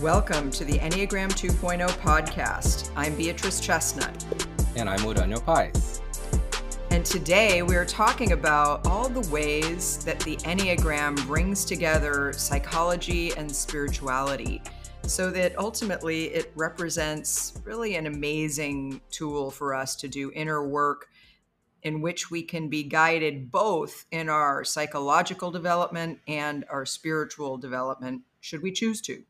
Welcome to the Enneagram 2.0 podcast. I'm Beatrice Chestnut. And I'm Uranio Paes. And today we are talking about all the ways that the Enneagram brings together psychology and spirituality so that ultimately it represents really an amazing tool for us to do inner work in which we can be guided both in our psychological development and our spiritual development, should we choose to.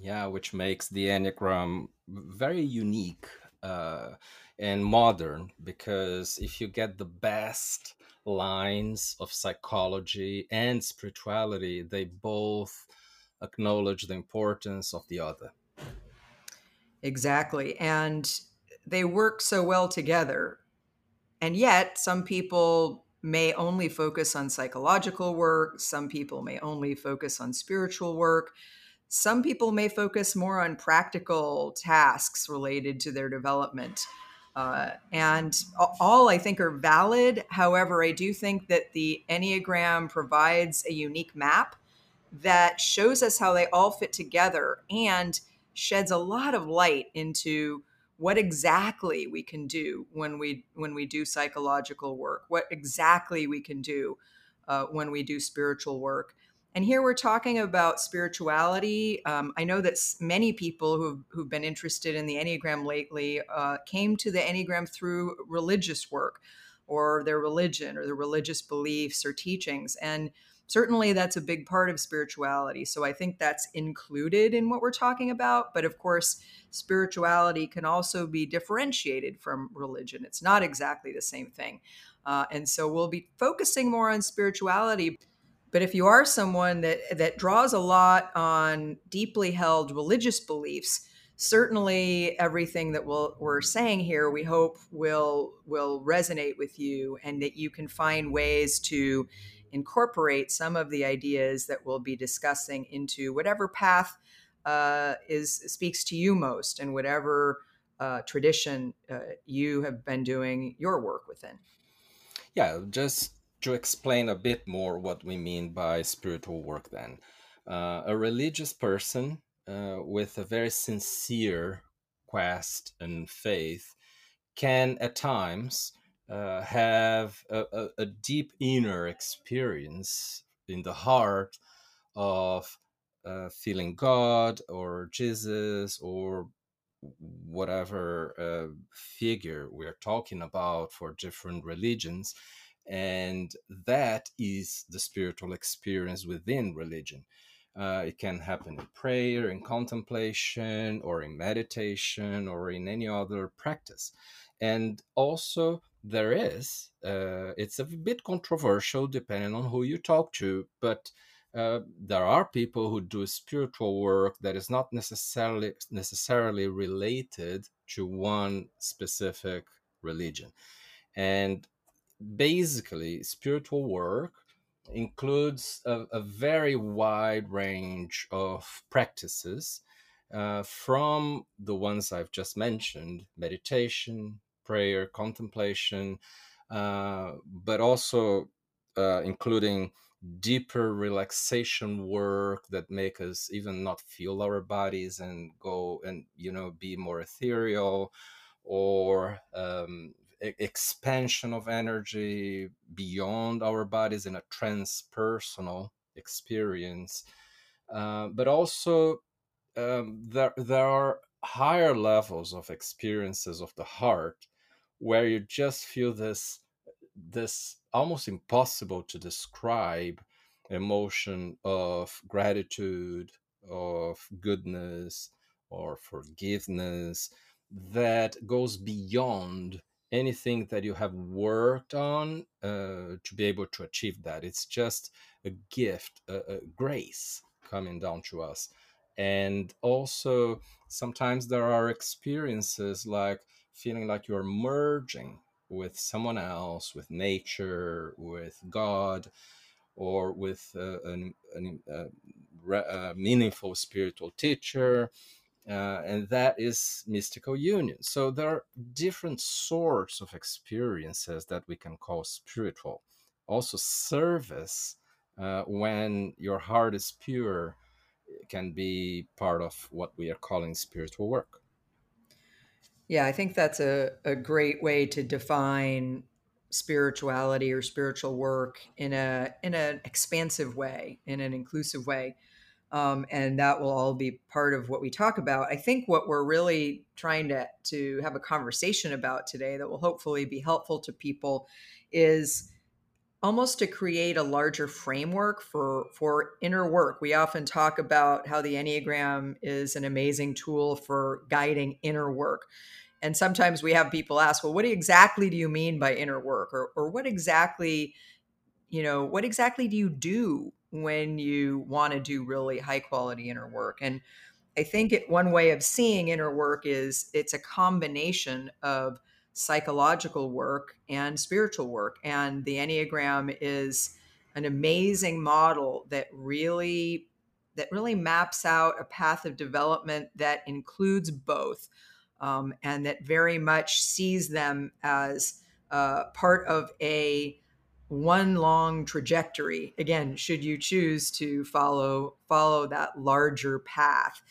Yeah, which makes the Enneagram very unique uh, and modern because if you get the best lines of psychology and spirituality, they both acknowledge the importance of the other. Exactly. And they work so well together. And yet, some people may only focus on psychological work, some people may only focus on spiritual work. Some people may focus more on practical tasks related to their development. Uh, and all I think are valid. However, I do think that the Enneagram provides a unique map that shows us how they all fit together and sheds a lot of light into what exactly we can do when we when we do psychological work what exactly we can do uh, when we do spiritual work and here we're talking about spirituality. Um, I know that many people who've, who've been interested in the Enneagram lately uh, came to the Enneagram through religious work or their religion or their religious beliefs or teachings. And certainly that's a big part of spirituality. So I think that's included in what we're talking about. But of course, spirituality can also be differentiated from religion, it's not exactly the same thing. Uh, and so we'll be focusing more on spirituality. But if you are someone that that draws a lot on deeply held religious beliefs, certainly everything that we'll, we're saying here, we hope will will resonate with you, and that you can find ways to incorporate some of the ideas that we'll be discussing into whatever path uh, is speaks to you most, and whatever uh, tradition uh, you have been doing your work within. Yeah, just to explain a bit more what we mean by spiritual work, then, uh, a religious person uh, with a very sincere quest and faith can at times uh, have a, a, a, deep inner experience in the heart of uh, feeling God or Jesus or whatever uh, figure we're talking about for different religions and that is the spiritual experience within religion. Uh, it can happen in prayer, in contemplation, or in meditation, or in any other practice. And also, there is, uh, it's a bit controversial depending on who you talk to, but uh, there are people who do spiritual work that is not necessarily necessarily related to one specific religion. And basically, spiritual work includes a, a very wide range of practices uh, from the ones I've just mentioned meditation, prayer, contemplation, uh, but also uh, including deeper relaxation work that make us even not feel our bodies and go and you know be more ethereal or um, expansion of energy beyond our bodies in a transpersonal experience. Uh, but also, um, there, there are higher levels of experiences of the heart where you just feel this this almost impossible to describe emotion of gratitude of goodness or forgiveness that goes beyond anything that you have worked on uh, to be able to achieve that. It's just a gift, a, a, grace coming down to us. And also, sometimes there are experiences like feeling like you're merging with someone else, with nature, with God, or with uh, an, an, uh, a meaningful spiritual teacher uh, and that is mystical union. So there are different sorts of experiences that we can call spiritual. Also, service, uh, when your heart is pure, can be part of what we are calling spiritual work. Yeah, I think that's a, a great way to define spirituality or spiritual work in a in an expansive way, in an inclusive way. Um, and that will all be part of what we talk about. I think what we're really trying to to have a conversation about today that will hopefully be helpful to people is almost to create a larger framework for for inner work. We often talk about how the Enneagram is an amazing tool for guiding inner work. And sometimes we have people ask, well, what exactly do you mean by inner work? Or, or what exactly, you know, what exactly do you do when you want to do really high quality inner work? And I think it, one way of seeing inner work is it's a combination of psychological work and spiritual work. And the Enneagram is an amazing model that really that really maps out a path of development that includes both um, and that very much sees them as uh, part of a one long trajectory again should you choose to follow follow that larger path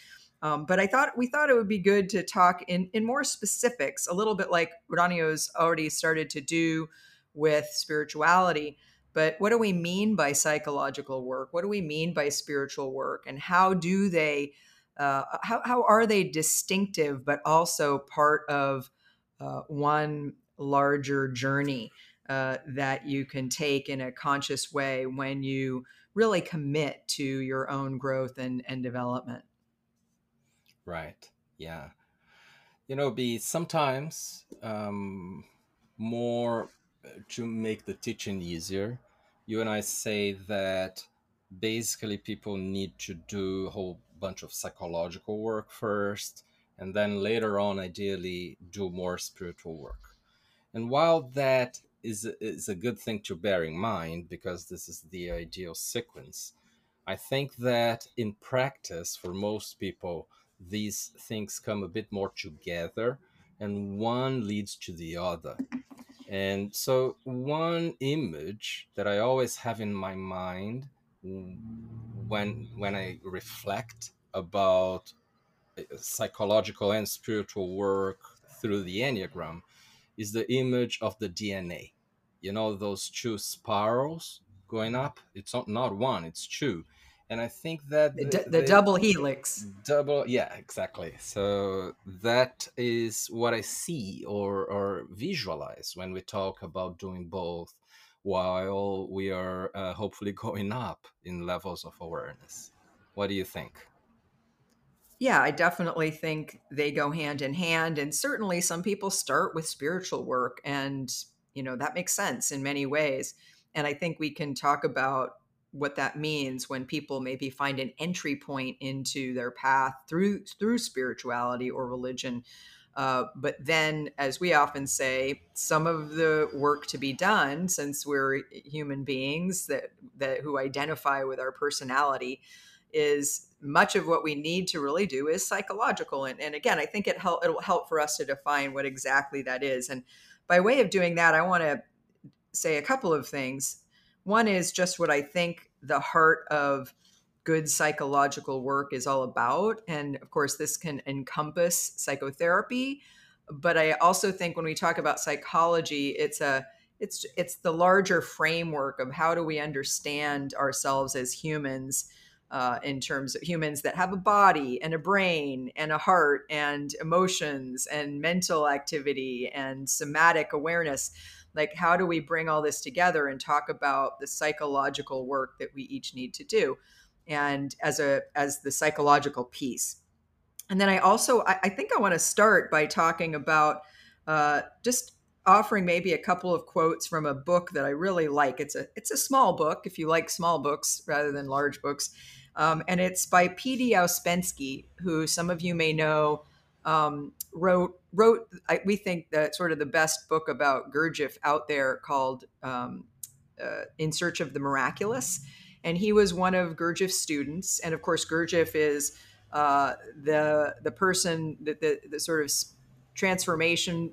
um, but I thought we thought it would be good to talk in in more specifics, a little bit like Ranio's already started to do with spirituality. But what do we mean by psychological work? What do we mean by spiritual work? And how do they, uh, how, how are they distinctive, but also part of uh, one larger journey uh, that you can take in a conscious way when you really commit to your own growth and, and development? Right. Yeah. You know, be sometimes um, more uh, to make the teaching easier. You and I say that basically people need to do a whole bunch of psychological work first, and then later on, ideally, do more spiritual work. And while that is is a good thing to bear in mind because this is the ideal sequence, I think that in practice, for most people, these things come a bit more together and one leads to the other. And so, one image that I always have in my mind when when I reflect about uh, psychological and spiritual work through the Enneagram is the image of the DNA. You know, those two spirals going up. It's not, not one, it's two and I think that the, the, the, double helix. Double, yeah, exactly. So that is what I see or or visualize when we talk about doing both, while we are uh, hopefully going up in levels of awareness. What do you think? Yeah, I definitely think they go hand in hand, and certainly some people start with spiritual work, and you know that makes sense in many ways. And I think we can talk about what that means when people maybe find an entry point into their path through through spirituality or religion uh, but then as we often say some of the work to be done since we're human beings that that who identify with our personality is much of what we need to really do is psychological and, and again i think it help it'll help for us to define what exactly that is and by way of doing that i want to say a couple of things one is just what I think the heart of good psychological work is all about. And of course, this can encompass psychotherapy. But I also think when we talk about psychology, it's a it's it's the larger framework of how do we understand ourselves as humans uh, in terms of humans that have a body and a brain and a heart and emotions and mental activity and somatic awareness. Like how do we bring all this together and talk about the psychological work that we each need to do and as a as the psychological piece? And then i also i, I think i want to start by talking about uh, just offering maybe a couple of quotes from a book that i really like. It's a it's a small book if you like small books rather than large books um, and it's by P.D. Ouspensky, who some of you may know um, wrote wrote I, we think that sort of the best book about Gurdjieff out there called um, uh, In Search of the Miraculous, and he was one of Gurdjieff's students, and of course Gurdjieff is uh, the the person that the, the sort of transformation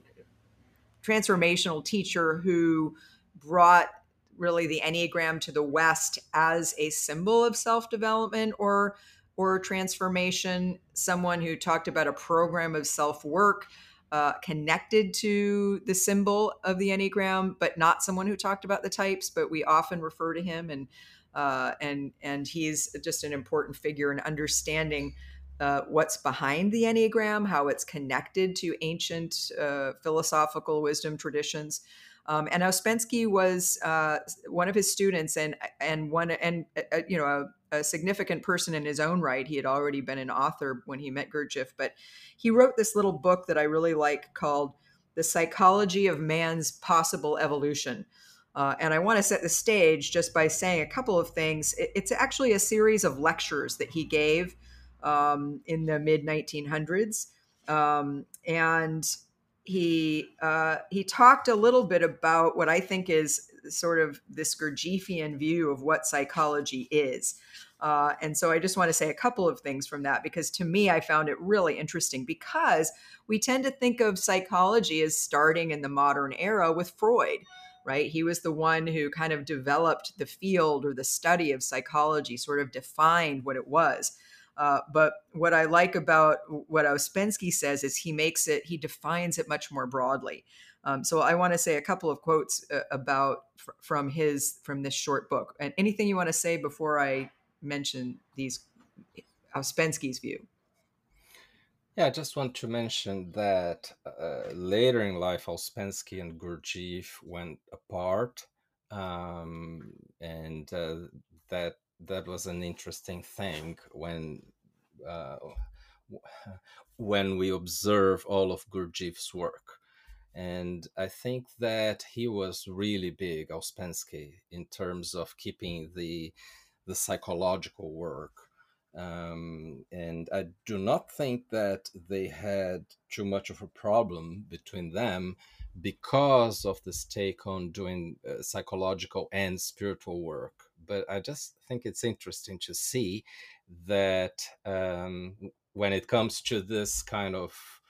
transformational teacher who brought really the enneagram to the west as a symbol of self development or or transformation, someone who talked about a program of self work uh, connected to the symbol of the Enneagram, but not someone who talked about the types. But we often refer to him, and uh, and and he's just an important figure in understanding uh, what's behind the Enneagram, how it's connected to ancient uh, philosophical wisdom traditions. Um, and Ouspensky was uh, one of his students, and and one and uh, you know a, a, significant person in his own right. He had already been an author when he met Gurdjieff, but he wrote this little book that I really like called "The Psychology of Man's Possible Evolution." Uh, and I want to set the stage just by saying a couple of things. It, it's actually a series of lectures that he gave um, in the mid 1900s, um, and he uh, he talked a little bit about what I think is sort of this Gurdjieffian view of what psychology is. Uh, and so I just want to say a couple of things from that because to me, I found it really interesting because we tend to think of psychology as starting in the modern era with Freud, right? He was the one who kind of developed the field or the study of psychology, sort of defined what it was. Uh, but what I like about what Ouspensky says is he makes it, he defines it much more broadly. Um, so I want to say a couple of quotes uh, about fr- from his from this short book. And anything you want to say before I mention these Ouspensky's view? Yeah, I just want to mention that uh, later in life, Ouspensky and Gurdjieff went apart, um, and uh, that that was an interesting thing when uh, when we observe all of Gurdjieff's work. And I think that he was really big, Ouspensky, in terms of keeping the the psychological work. Um, and I do not think that they had too much of a problem between them because of this take on doing uh, psychological and spiritual work but I just think it's interesting to see that um, when it comes to this kind of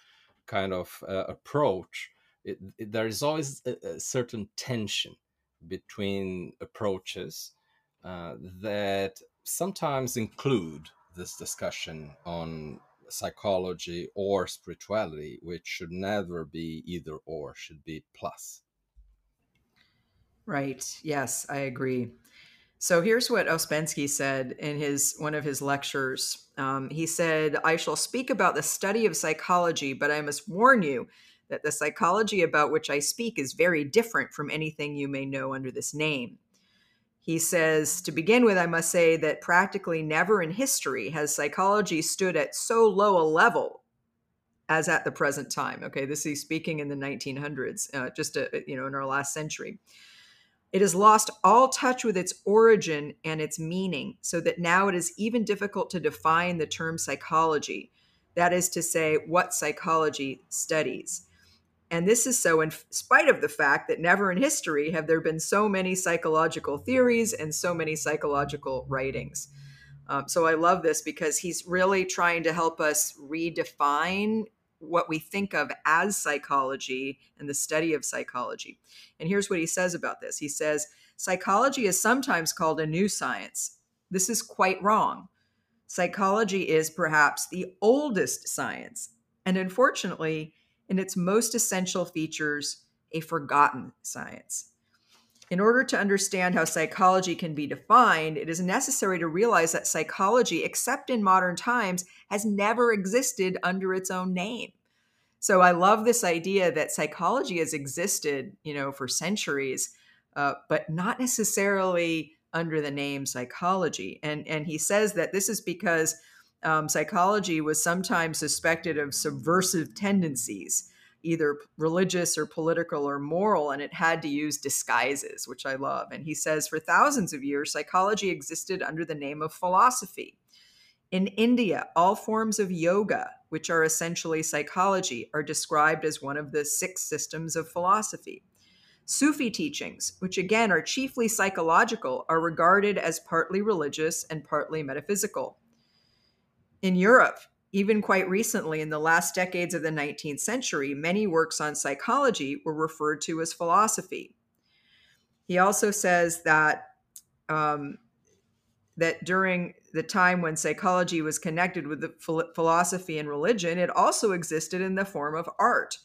kind of uh, approach, it, it, there is always a, a, certain tension between approaches uh, that sometimes include this discussion on psychology or spirituality, which should never be either or, should be plus. Right. Yes, I agree. So here's what Ouspensky said in his one of his lectures. Um, he said, "I shall speak about the study of psychology, but I must warn you that the psychology about which I speak is very different from anything you may know under this name." He says, "To begin with, I must say that practically never in history has psychology stood at so low a level as at the present time." Okay, this is speaking in the 1900s, uh, just a, you know in our last century. It has lost all touch with its origin and its meaning, so that now it is even difficult to define the term psychology. That is to say, what psychology studies. And this is so in spite of the fact that never in history have there been so many psychological theories and so many psychological writings. Um, so I love this because he's really trying to help us redefine what we think of as psychology and the study of psychology. And here's what he says about this he says, Psychology is sometimes called a new science. This is quite wrong. Psychology is perhaps the oldest science, and unfortunately, in its most essential features, a forgotten science. In order to understand how psychology can be defined, it is necessary to realize that psychology, except in modern times, has never existed under its own name. So I love this idea that psychology has existed, you know, for centuries, uh, but not necessarily under the name psychology. And and he says that this is because um, psychology was sometimes suspected of subversive tendencies either religious or political or moral, and it had to use disguises, which I love. And he says for thousands of years, psychology existed under the name of philosophy. In India, all forms of yoga, which are essentially psychology, are described as one of the six systems of philosophy. Sufi teachings, which again are chiefly psychological, are regarded as partly religious and partly metaphysical. In Europe, even quite recently, in the last decades of the 19th century, many works on psychology were referred to as philosophy. He also says that um, that during the time when psychology was connected with the philosophy and religion, it also existed in the form of art.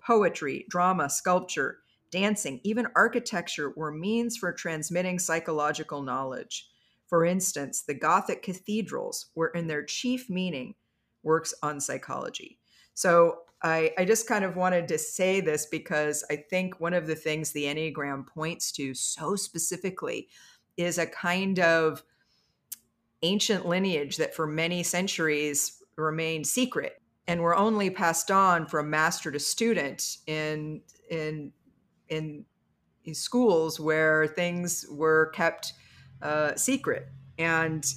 Poetry, drama, sculpture, dancing, even architecture were means for transmitting psychological knowledge. For instance, the Gothic cathedrals were, in their chief meaning, works on psychology. So I, I just kind of wanted to say this because I think one of the things the Enneagram points to so specifically is a kind of ancient lineage that for many centuries remained secret and were only passed on from master to student in in in, in schools where things were kept uh, secret and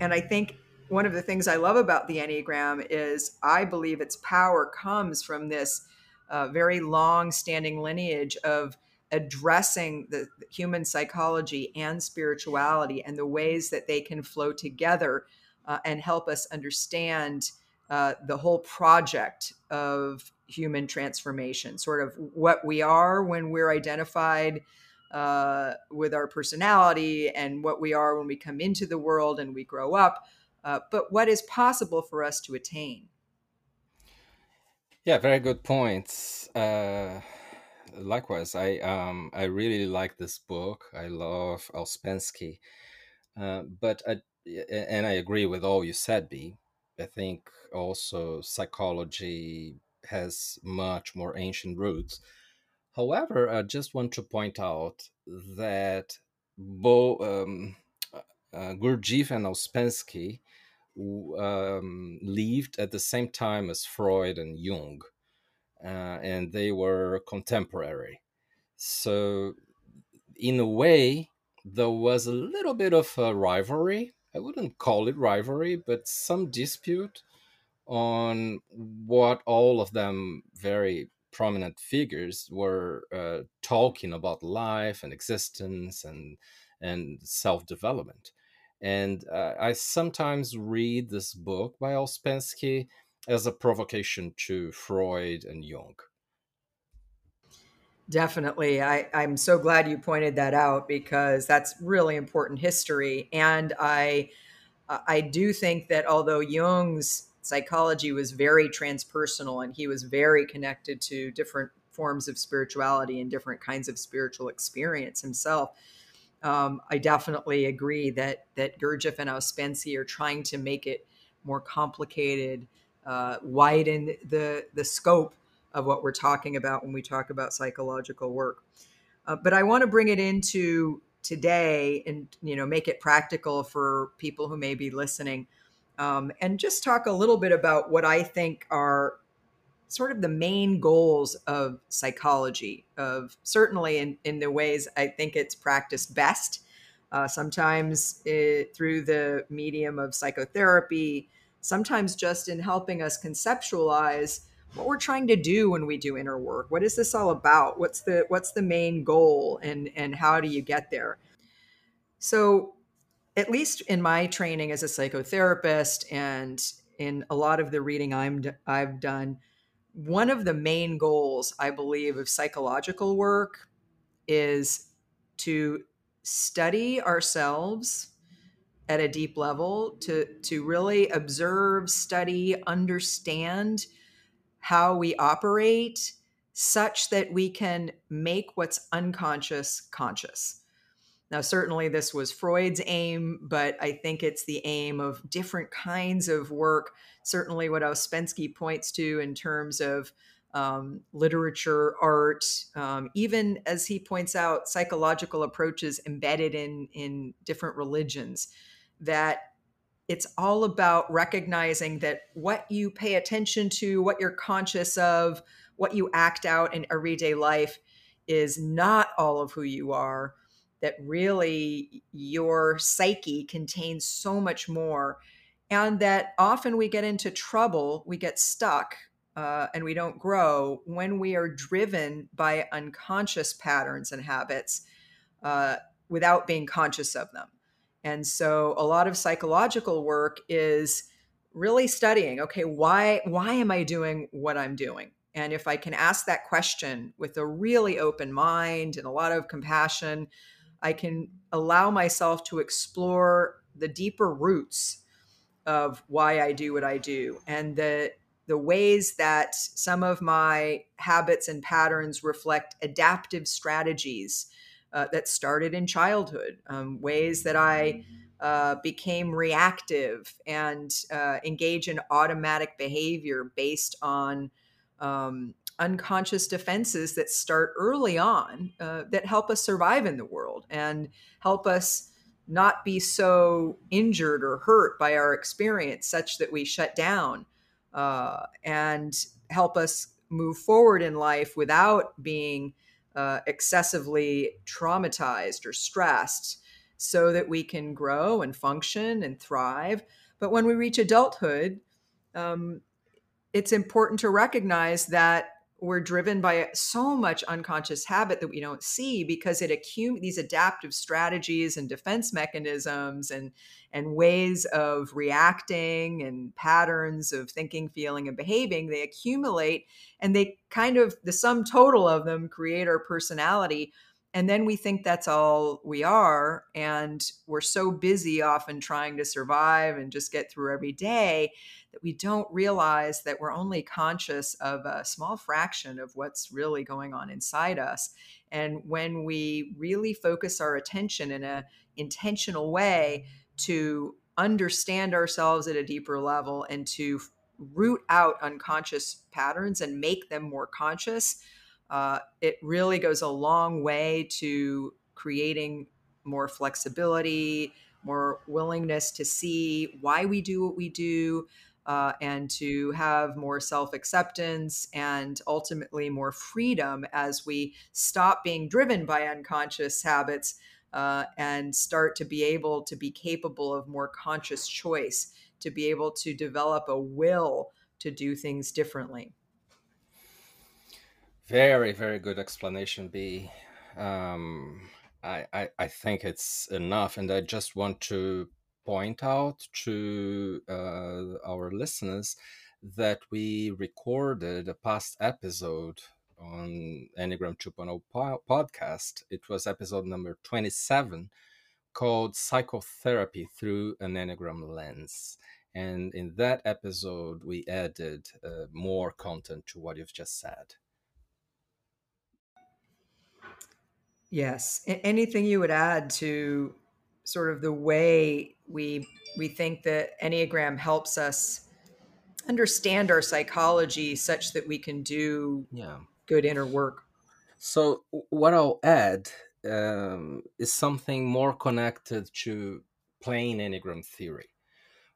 and I think one of the things I love about the Enneagram is I believe its power comes from this uh, very long standing lineage of addressing the, human psychology and spirituality and the ways that they can flow together uh, and help us understand uh, the whole project of human transformation, sort of what we are when we're identified uh, with our personality and what we are when we come into the world and we grow up, uh, but what is possible for us to attain. Yeah, very good points. Uh, likewise, I um, I really like this book. I love Ouspensky, uh, but I, and I agree with all you said, B. I think also psychology has much more ancient roots. However, I just want to point out that both um, uh, Gurdjieff and Ouspensky um, lived at the same time as Freud and Jung, uh, and they were contemporary. So, in a way, there was a little bit of a rivalry. I wouldn't call it rivalry, but some dispute on what all of them very prominent figures were uh, talking about life and existence and and self development. And uh, I sometimes read this book by Ouspensky as a provocation to Freud and Jung. Definitely. I, I'm so glad you pointed that out because that's really important history. And I I do think that although Jung's psychology was very transpersonal and he was very connected to different forms of spirituality and different kinds of spiritual experience himself. Um, I definitely agree that that Gurdjieff and Ouspensky are trying to make it more complicated, uh, widen the the scope of what we're talking about when we talk about psychological work. Uh, but I want to bring it into today and you know make it practical for people who may be listening um, and just talk a little bit about what I think are sort of the main goals of psychology, of certainly in, in the ways I think it's practiced best. Uh, sometimes it, through the medium of psychotherapy, sometimes just in helping us conceptualize what we're trying to do when we do inner work. What is this all about? What's the what's the main goal, and and how do you get there? So at least in my training as a psychotherapist and in a lot of the reading I'm I've done, one of the main goals I believe of psychological work is to study ourselves at a deep level to to really observe, study, understand how we operate such that we can make what's unconscious conscious. Now, certainly this was Freud's aim, but I think it's the aim of different kinds of work. Certainly, what Ouspensky points to in terms of um, literature, art, um, even as he points out, psychological approaches embedded in in different religions. That it's all about recognizing that what you pay attention to, what you're conscious of, what you act out in everyday life is not all of who you are that really your psyche contains so much more and that often we get into trouble we get stuck uh, and we don't grow when we are driven by unconscious patterns and habits uh, without being conscious of them. And so a lot of psychological work is really studying okay why why am i doing what i'm doing? And if i can ask that question with a really open mind and a lot of compassion I can allow myself to explore the deeper roots of why I do what I do. And the the ways that some of my habits and patterns reflect adaptive strategies uh, that started in childhood, um, ways that I uh, became reactive and uh, engage in automatic behavior based on um, unconscious defenses that start early on uh, that help us survive in the world and help us not be so injured or hurt by our experience such that we shut down uh, and help us move forward in life without being uh, excessively traumatized or stressed so that we can grow and function and thrive. But when we reach adulthood, um, it's important to recognize that we're driven by so much unconscious habit that we don't see because it accumulates these adaptive strategies and defense mechanisms and and ways of reacting and patterns of thinking feeling and behaving they accumulate and they kind of the sum total of them create our personality and then we think that's all we are and we're so busy often trying to survive and just get through every day that we don't realize that we're only conscious of a small fraction of what's really going on inside us. And when we really focus our attention in a intentional way to understand ourselves at a deeper level and to root out unconscious patterns and make them more conscious uh, it really goes a long way to creating more flexibility more willingness to see why we do what we do uh, and to have more self acceptance and ultimately more freedom as we stop being driven by unconscious habits uh, and start to be able to be capable of more conscious choice, to be able to develop a will to do things differently. Very, very good explanation, B. Um, I, I, I think it's enough, and I just want to point out to uh, our listeners that we recorded a past episode on Enneagram 2.0 po- podcast. It was episode number 27 called Psychotherapy Through an Enneagram Lens. And in that episode, we added uh, more content to what you've just said. Yes. Anything you would add to sort of the way we we think that enneagram helps us understand our psychology such that we can do yeah good inner work so what i'll add um, is something more connected to plain enneagram theory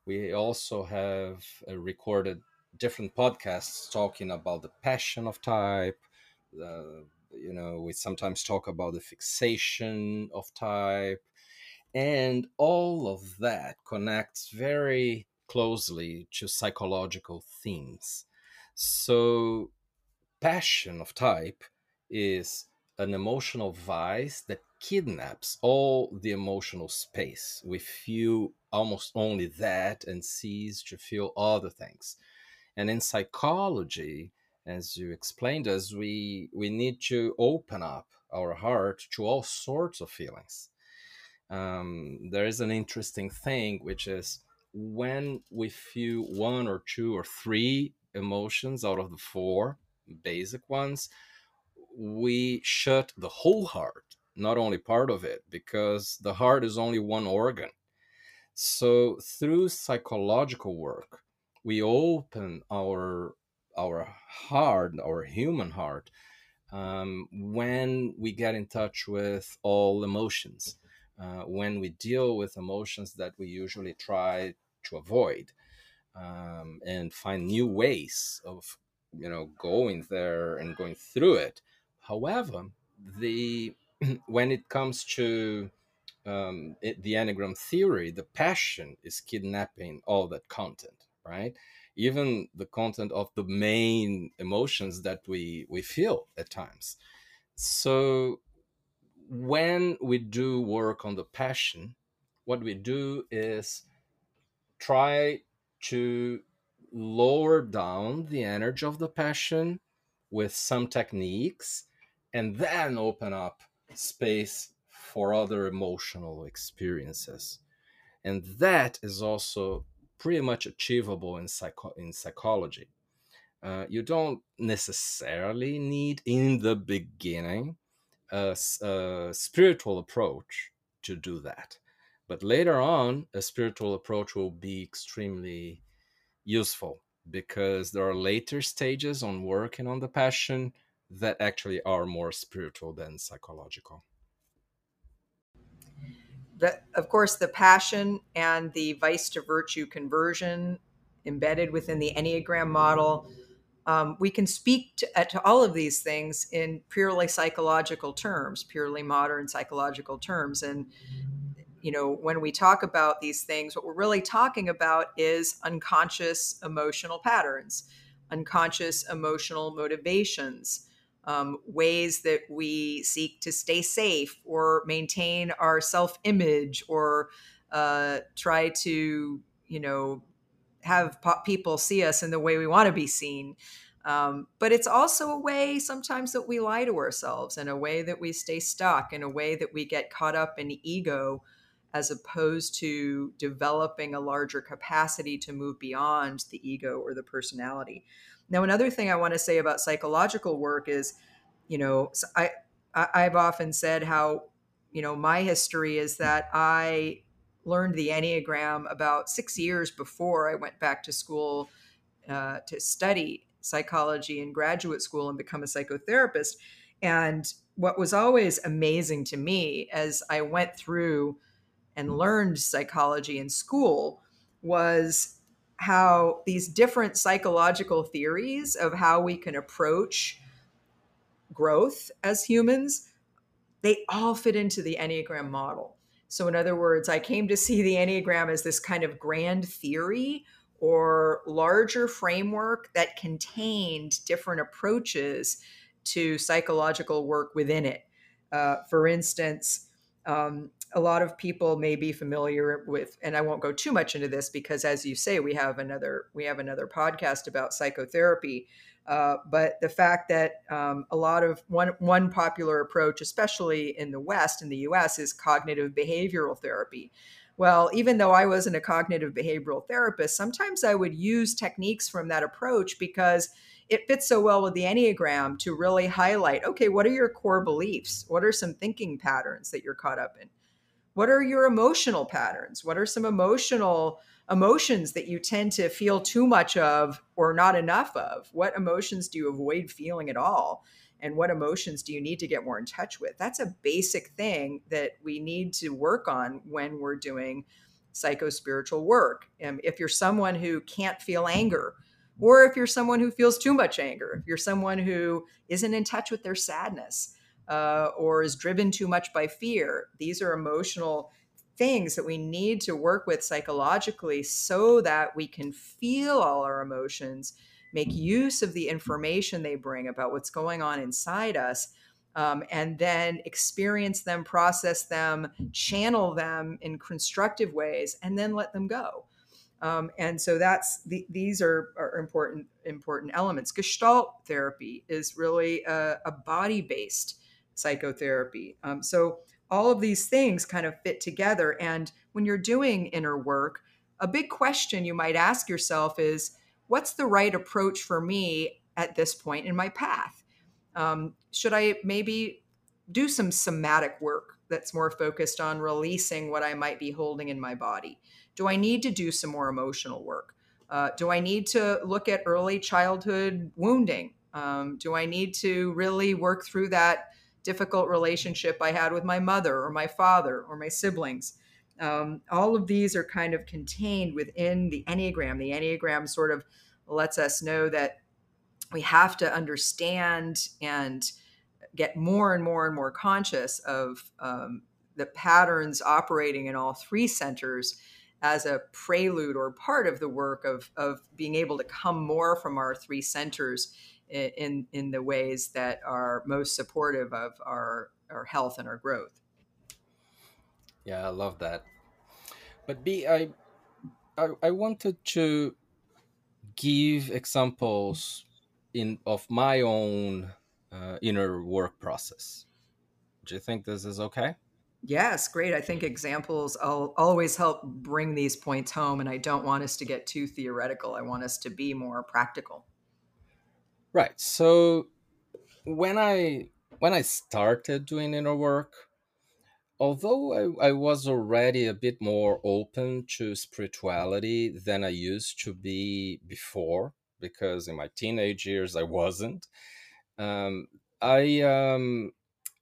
we also have uh, recorded different podcasts talking about the passion of type uh, you know we sometimes talk about the fixation of type and all of that connects very closely to psychological themes. So, passion of type is an emotional vice that kidnaps all the emotional space. We feel almost only that and cease to feel other things. And in psychology, as you explained us, we, we need to open up our heart to all sorts of feelings um, there is an interesting thing, which is when we feel one or two or three emotions out of the four basic ones, we shut the whole heart, not only part of it, because the heart is only one organ. So through psychological work, we open our our heart, our human heart, um, when we get in touch with all emotions uh, when we deal with emotions that we usually try to avoid um, and find new ways of you know going there and going through it. However the when it comes to um, it, the enneagram theory the passion is kidnapping all that content right even the content of the main emotions that we we feel at times so when we do work on the passion, what we do is try to lower down the energy of the passion with some techniques and then open up space for other emotional experiences. and that is also pretty much achievable in psycho- in psychology. Uh, you don't necessarily need in the beginning a, a spiritual approach to do that, but later on, a spiritual approach will be extremely useful because there are later stages on working on the passion that actually are more spiritual than psychological. The, of course, the passion and the vice to virtue conversion embedded within the Enneagram model. Um, we can speak to, uh, to, all of these things in purely psychological terms, purely modern psychological terms. And, you know, when we talk about these things, what we're really talking about is unconscious emotional patterns, unconscious emotional motivations, um, ways that we seek to stay safe or maintain our self image or uh, try to, you know, have people see us in the way we want to be seen. Um, but it's also a way sometimes that we lie to ourselves, in a way that we stay stuck, in a way that we get caught up in ego, as opposed to developing a larger capacity to move beyond the ego or the personality. Now, another thing I want to say about psychological work is, you know, I, I have often said how, you know, my history is that I learned the Enneagram about six years before I went back to school uh, to study psychology in graduate school and become a psychotherapist. And what was always amazing to me as I went through and learned psychology in school was how these different psychological theories of how we can approach growth as humans they all fit into the enneagram model. So in other words i came to see the enneagram as this kind of grand theory or larger framework that contained different approaches to psychological work within it. Uh, for instance um, a lot of people may be familiar with and i won't go too much into this because as you say we have another we have another podcast about psychotherapy uh, but the fact that um, a lot of one one popular approach especially in the west in the us is cognitive behavioral therapy. Well even though i wasn't a cognitive behavioral therapist sometimes i would use techniques from that approach because it fits so well with the Enneagram to really highlight okay, what are your core beliefs? What are some thinking patterns that you're caught up in? What are your emotional patterns? What are some emotional emotions that you tend to feel too much of or not enough of? What emotions do you avoid feeling at all? And what emotions do you need to get more in touch with? That's a basic thing that we need to work on when we're doing psycho spiritual work. Um, if you're someone who can't feel anger, or if you're someone who feels too much anger, if you're someone who isn't in touch with their sadness, uh, or is driven too much by fear. These are emotional things that we need to work with psychologically so that we can feel all our emotions, make use of the information they bring about what's going on inside us. Um, and then experience them, process them, channel them in constructive ways, and then let them go. Um, and so that's the, these are, are, important important elements. Gestalt therapy is really a, a body based psychotherapy. Um, so all of these things kind of fit together. And when you're doing inner work, a big question you might ask yourself is what's the right approach for me at this point in my path? Um, should I maybe do some somatic work that's more focused on releasing what I might be holding in my body? Do I need to do some more emotional work? Uh, do I need to look at early childhood wounding? Um, do I need to really work through that difficult relationship I had with my mother or my father or my siblings. Um, all of these are kind of contained within the Enneagram. The Enneagram sort of lets us know that we have to understand and get more and more and more conscious of um, the patterns operating in all three centers as a prelude or part of the work of, of being able to come more from our three centers in in the ways that are most supportive of our our health and our growth. Yeah, I love that. But B, I I, I wanted to give examples in of my own uh, inner work process. Do you think this is okay? Yes, great. I think examples will always help bring these points home, and I don't want us to get too theoretical. I want us to be more practical. Right. So when I when I started doing inner work, although I, I was already a bit more open to spirituality than I used to be before, because in my teenage years I wasn't. Um, I um,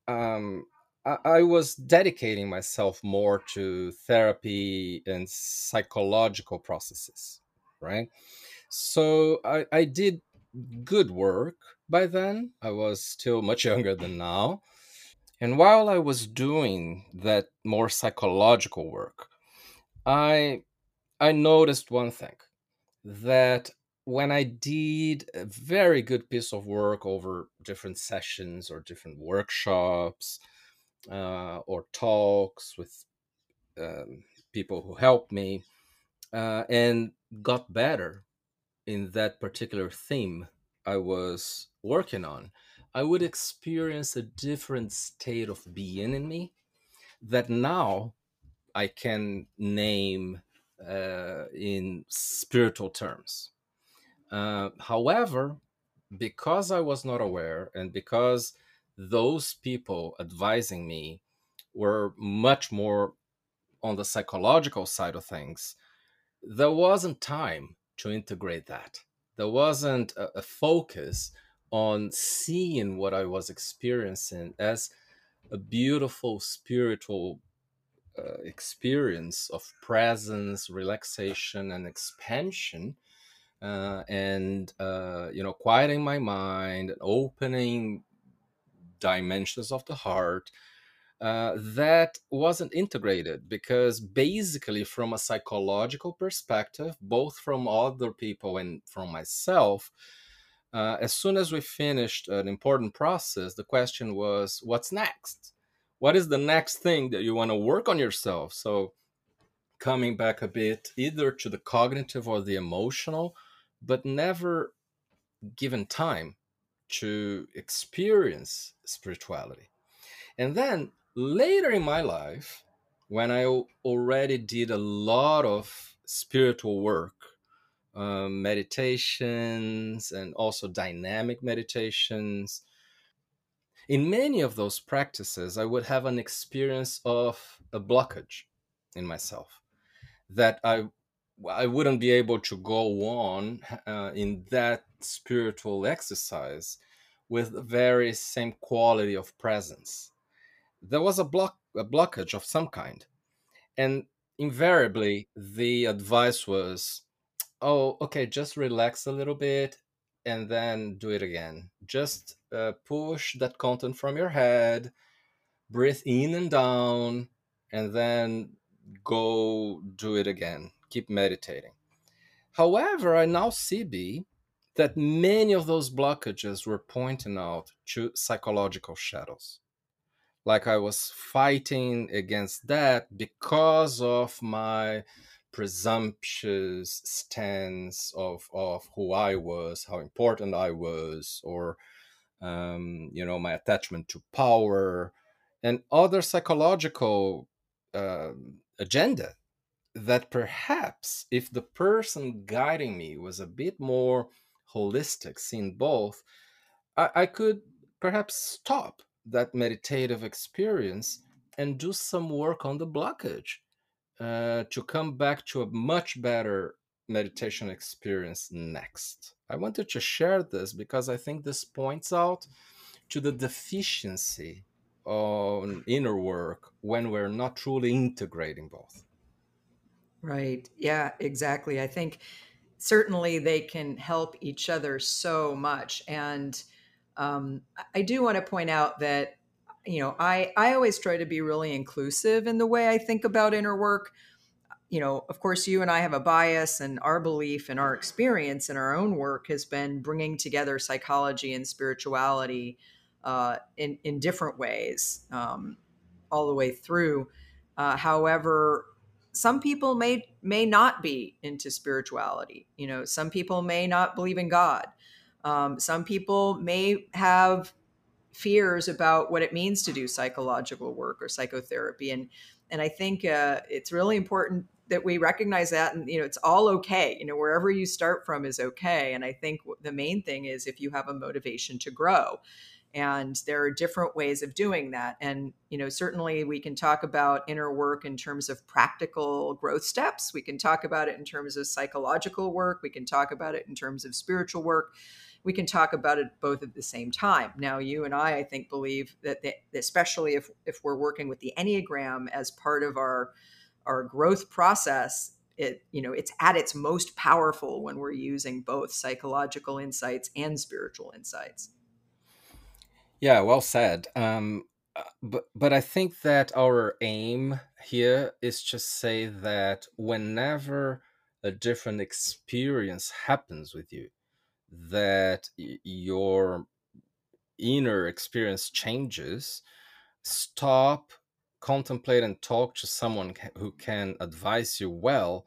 um, I, was dedicating myself more to therapy and psychological processes, right? So I, I did good work by then. I was still much younger than now. And while I was doing that more psychological work, I I noticed one thing that when I did a very good piece of work over different sessions or different workshops uh, or talks with um, people who helped me uh, and got better in that particular theme I was working on, I would experience a different state of being in me that now I can name uh, in spiritual terms. Uh, however, because I was not aware and because those people advising me were much more on the psychological side of things, there wasn't time to integrate that. There wasn't a, a focus on seeing what I was experiencing as a beautiful spiritual uh, experience of presence, relaxation, and expansion, uh, and uh, you know, quieting my mind, opening dimensions of the heart. Uh, that wasn't integrated because basically, from a psychological perspective, both from other people and from myself, uh, as soon as we finished an important process, the question was, what's next? What is the next thing that you want to work on yourself? So, coming back a bit, either to the cognitive or the emotional, but never given time to experience spirituality. And then later in my life, when I already did a lot of spiritual work, um, meditations, and also dynamic meditations. In many of those practices, I would have an experience of a blockage in myself that I I wouldn't be able to go on uh, in that spiritual exercise with very same quality of presence. There was a block a blockage of some kind, and invariably the advice was oh, okay, just relax a little bit and then do it again. Just uh, push that content from your head, breathe in and down, and then go do it again. Keep meditating. However, I now see Bea that many of those blockages were pointing out to psychological shadows. Like I was fighting against that because of my presumptuous stance of of who I was, how important I was, or um, you know my attachment to power, and other psychological uh, agenda that perhaps if the person guiding me was a bit more holistic, seeing both, I, I could perhaps stop that meditative experience and do some work on the blockage uh, to come back to a much better meditation experience next. I wanted to share this because I think this points out to the deficiency on inner work when we're not truly integrating both. Right. Yeah, exactly. I think certainly they can help each other so much. And um, I do want to point out that you know, I I always try to be really inclusive in the way I think about inner work. You know, of course, you and I have a bias, and our belief and our experience in our own work has been bringing together psychology and spirituality uh, in in different ways um, all the way through. Uh, however, some people may may not be into spirituality. You know, some people may not believe in God. Um, some people may have fears about what it means to do psychological work or psychotherapy and and i think uh, it's really important that we recognize that and you know it's all okay you know wherever you start from is okay and i think the main thing is if you have a motivation to grow and there are different ways of doing that. And you know certainly we can talk about inner work in terms of practical growth steps. We can talk about it in terms of psychological work. We can talk about it in terms of spiritual work. We can talk about it both at the same time. Now you and i i think believe that especially if if we're working with the enneagram as part of our our growth process it you know it's at its most powerful when we're using both psychological insights and spiritual insights yeah, well said. Um, uh, but but I think that our aim here is just say that whenever a different experience happens with you, that your inner experience changes. Stop, contemplate, and talk to someone who can advise you well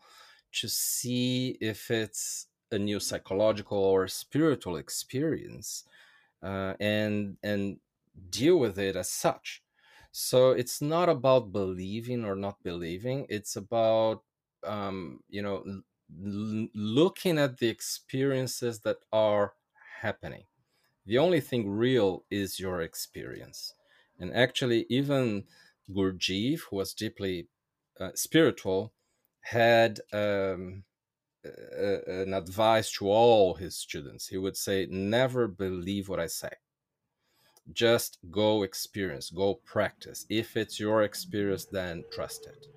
to see if it's a new psychological or spiritual experience uh, and and deal with it as such. So it's not about believing or not believing. It's about um, you know l- looking at the experiences that are happening. The only thing real is your experience, and actually, even Gurdjieff, who was deeply uh, spiritual, had um, Uh, an advice to all his students. He would say, Never believe what I say. Just go experience, go practice. If it's your experience, then trust it.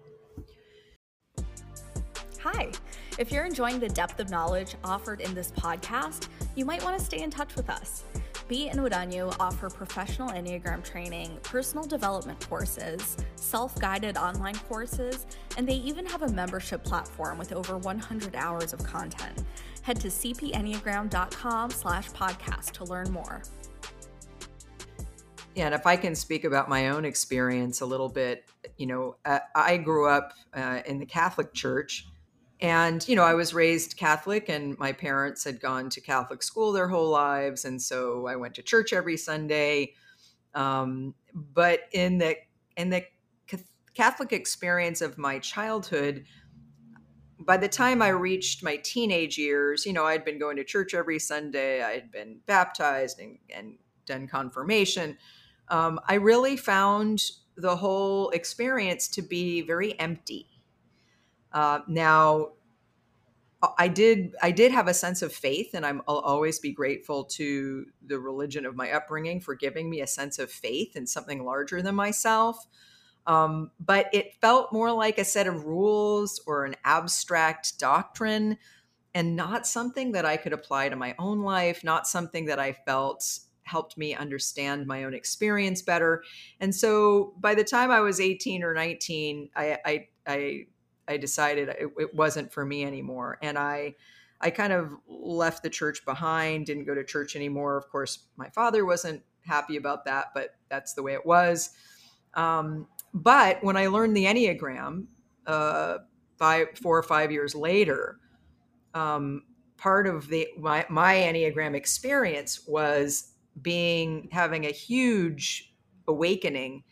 Hi. If you're enjoying the depth of knowledge offered in this podcast, you might want to stay in touch with us. Bea and Uranio offer professional Enneagram training, personal development courses, self guided online courses, and they even have a membership platform with over 100 hours of content. Head to cpenneagram.com slash podcast to learn more. Yeah, and if I can speak about my own experience a little bit, you know, uh, I grew up uh, in the Catholic Church and you know i was raised catholic and my parents had gone to catholic school their whole lives and so i went to church every sunday. Um, but in the in the catholic experience of my childhood by the time i reached my teenage years you know i'd been going to church every sunday i had been baptized and, and done confirmation. Um, i really found the whole experience to be very empty uh, now, I did I did have a sense of faith, and I'm, I'll always be grateful to the religion of my upbringing for giving me a sense of faith in something larger than myself. Um, but it felt more like a set of rules or an abstract doctrine, and not something that I could apply to my own life. Not something that I felt helped me understand my own experience better. And so, by the time I was 18 or 19, I, I, I I decided it, it wasn't for me anymore. And I, I kind of left the church behind, didn't go to church anymore. Of course, my father wasn't happy about that, but that's the way it was. Um, but when I learned the Enneagram, uh, five, four or five years later, um, part of the my, my Enneagram experience was being having a huge awakening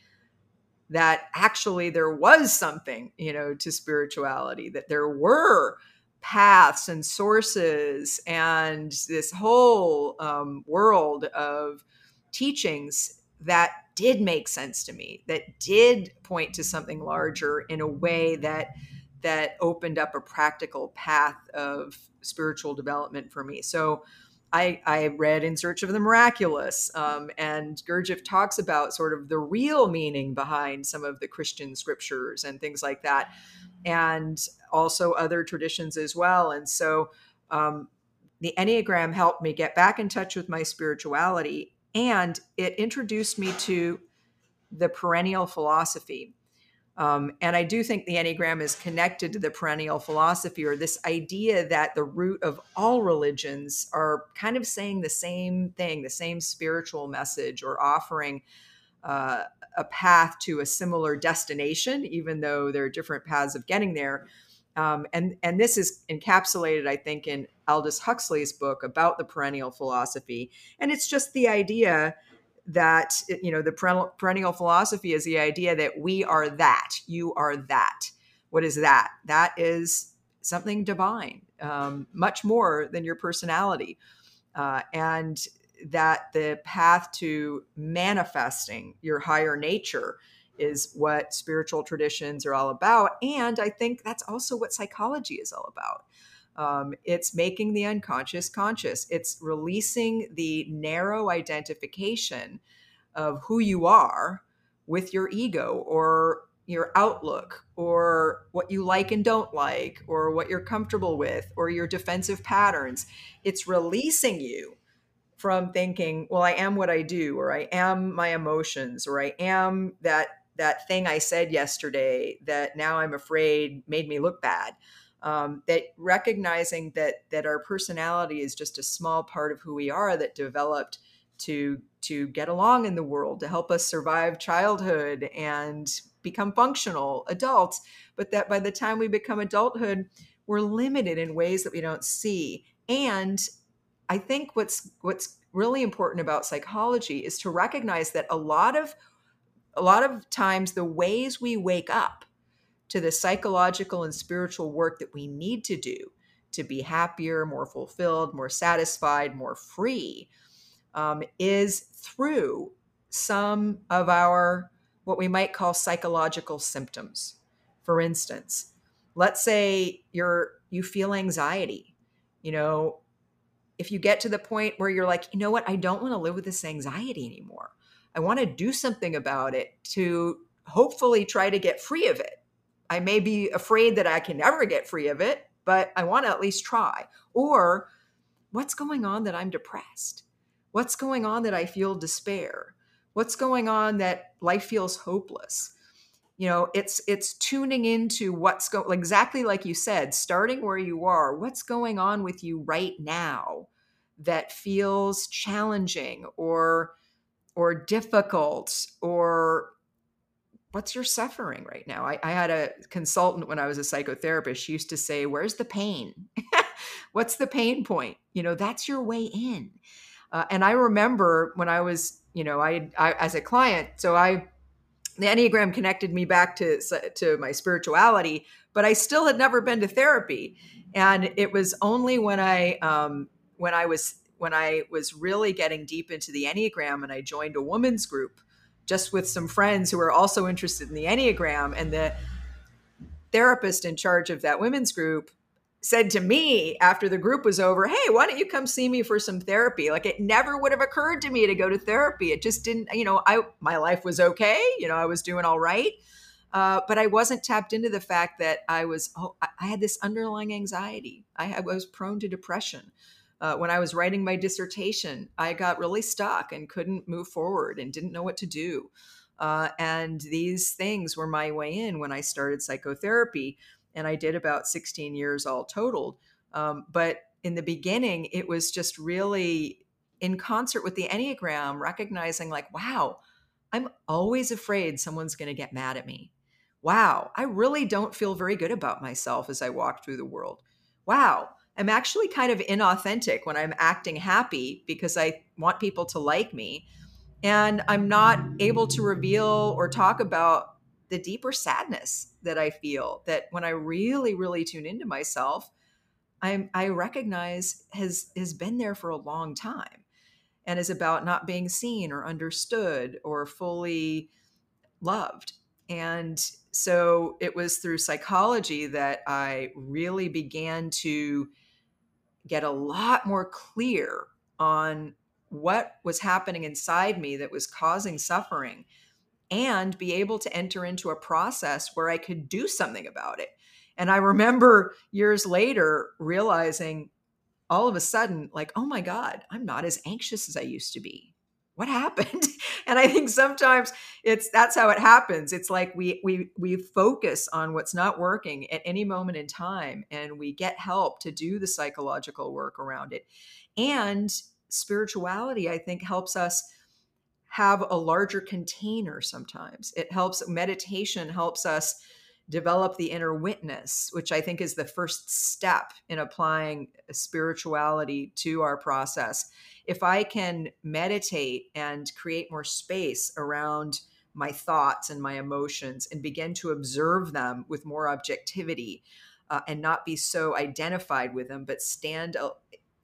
that actually there was something, you know, to spirituality, that there were paths and sources and this whole um, world of teachings that did make sense to me, that did point to something larger in a way that that opened up a practical path of spiritual development for me. So I, I read In Search of the Miraculous, um, and Gurdjieff talks about sort of the real meaning behind some of the Christian scriptures and things like that, and also other traditions as well. And so um, the Enneagram helped me get back in touch with my spirituality, and it introduced me to the perennial philosophy. Um, and I do think the Enneagram is connected to the perennial philosophy or this idea that the root of all religions are kind of saying the same thing, the same spiritual message, or offering uh, a path to a similar destination, even though there are different paths of getting there. Um, and and this is encapsulated, I think, in Aldous Huxley's book about the perennial philosophy. And it's just the idea that you know the perennial philosophy is the idea that we are that you are that. What is that? That is something divine um, much more than your personality. Uh, and that the path to manifesting your higher nature is what spiritual traditions are all about. And i think that's also what psychology is all about um, it's making the unconscious conscious. It's releasing the narrow identification of who you are with your ego or your outlook or what you like and don't like or what you're comfortable with or your defensive patterns. It's releasing you from thinking, well, I am what I do or I am my emotions or I am that that thing I said yesterday that now I'm afraid made me look bad um, that recognizing that that our personality is just a small part of who we are that developed to to get along in the world to help us survive childhood and become functional adults but that by the time we become adulthood we're limited in ways that we don't see. And i think what's what's really important about psychology is to recognize that a lot of a lot of times the ways we wake up to the psychological and spiritual work that we need to do to be happier, more fulfilled, more satisfied, more free um, is through some of our what we might call psychological symptoms. For instance, let's say you're you feel anxiety. You know, if you get to the point where you're like, you know what, I don't want to live with this anxiety anymore. I want to do something about it to hopefully try to get free of it I may be afraid that I can never get free of it, but I want to at least try. Or what's going on that I'm depressed? What's going on that I feel despair? What's going on that life feels hopeless? You know, it's it's tuning into what's going exactly like you said, starting where you are. What's going on with you right now that feels challenging or or difficult or what's your suffering right now? I, I, had a consultant when I was a psychotherapist. She used to say, Where's the pain? what's the pain point? You know, that's your way in. Uh, and I remember when I was, you know, I, I as a client, so I, the Enneagram connected me back to to my spirituality, but I still had never been to therapy, and it was only when I um, when I was when I was really getting deep into the Enneagram and I joined a women's group just with some friends who are also interested in the Enneagram. And the therapist in charge of that women's group said to me after the group was over, Hey, why don't you come see me for some therapy? Like it never would have occurred to me to go to therapy. It just didn't, you know, I, my life was okay. You know, I was doing all right. Uh, but I wasn't tapped into the fact that I was, oh, I had this underlying anxiety. I, I was prone to depression uh, when I was writing my dissertation, I got really stuck and couldn't move forward and didn't know what to do. Uh, and these things were my way in when I started psychotherapy. And I did about 16 years all totaled. Um, but in the beginning, it was just really in concert with the Enneagram, recognizing, like, wow, I'm always afraid someone's going to get mad at me. Wow, I really don't feel very good about myself as I walk through the world. Wow, I'm actually kind of inauthentic when I'm acting happy because I want people to like me. And I'm not able to reveal or talk about the deeper sadness that I feel that when I really, really tune into myself, I'm, I recognize has, has been there for a long time and is about not being seen or understood or fully loved. And so it was through psychology that I really began to get a lot more clear on what was happening inside me that was causing suffering and be able to enter into a process where I could do something about it. And I remember years later realizing all of a sudden, like, oh my God, I'm not as anxious as I used to be what happened? And i think sometimes it's that's how it happens. It's like we we we focus on what's not working at any moment in time and we get help to do the psychological work around it. And spirituality i think helps us have a larger container sometimes. It helps meditation helps us develop the inner witness, which I think is the first step in applying spirituality to our process. If I can meditate and create more space around my thoughts and my emotions and begin to observe them with more objectivity uh, and not be so identified with them, but stand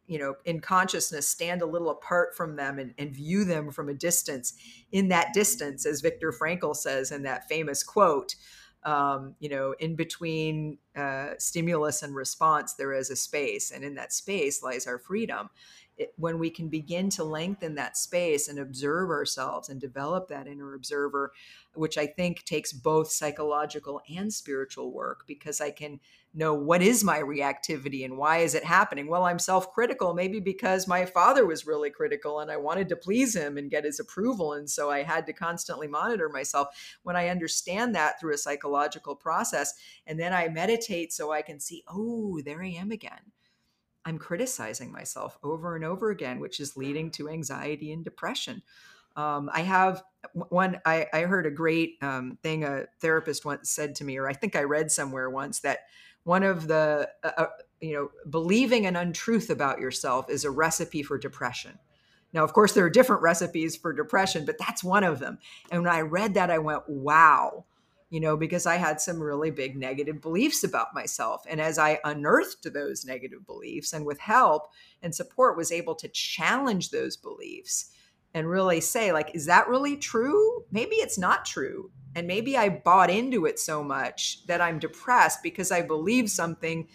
you know in consciousness stand a little apart from them and, and, view them from a distance in that distance as viktor frankl says in that famous quote um, you know in between uh, stimulus and response there is a space. And in that space lies our freedom it, when we can begin to lengthen that space and observe ourselves and develop that inner observer which i think takes both psychological and spiritual work because i can know what is my reactivity and why is it happening? Well i'm self-critical maybe because my father was really critical and i wanted to please him and get his approval and so i had to constantly monitor myself. When i understand that through a psychological process and then i meditate so i can see oh there i am again i'm criticizing myself over and over again which is leading to anxiety and depression. Um, I have one. I, I heard a great um, thing a therapist once said to me, or I think I read somewhere once that one of the uh, uh, you know believing an untruth about yourself is a recipe for depression. Now of course there are different recipes for depression but that's one of them. And when i read that i went wow you know because i had some really big negative beliefs about myself and as i unearthed those negative beliefs and with help and support was able to challenge those beliefs and really say like is that really true maybe it's not true and maybe I bought into it so much that I'm depressed because I believe something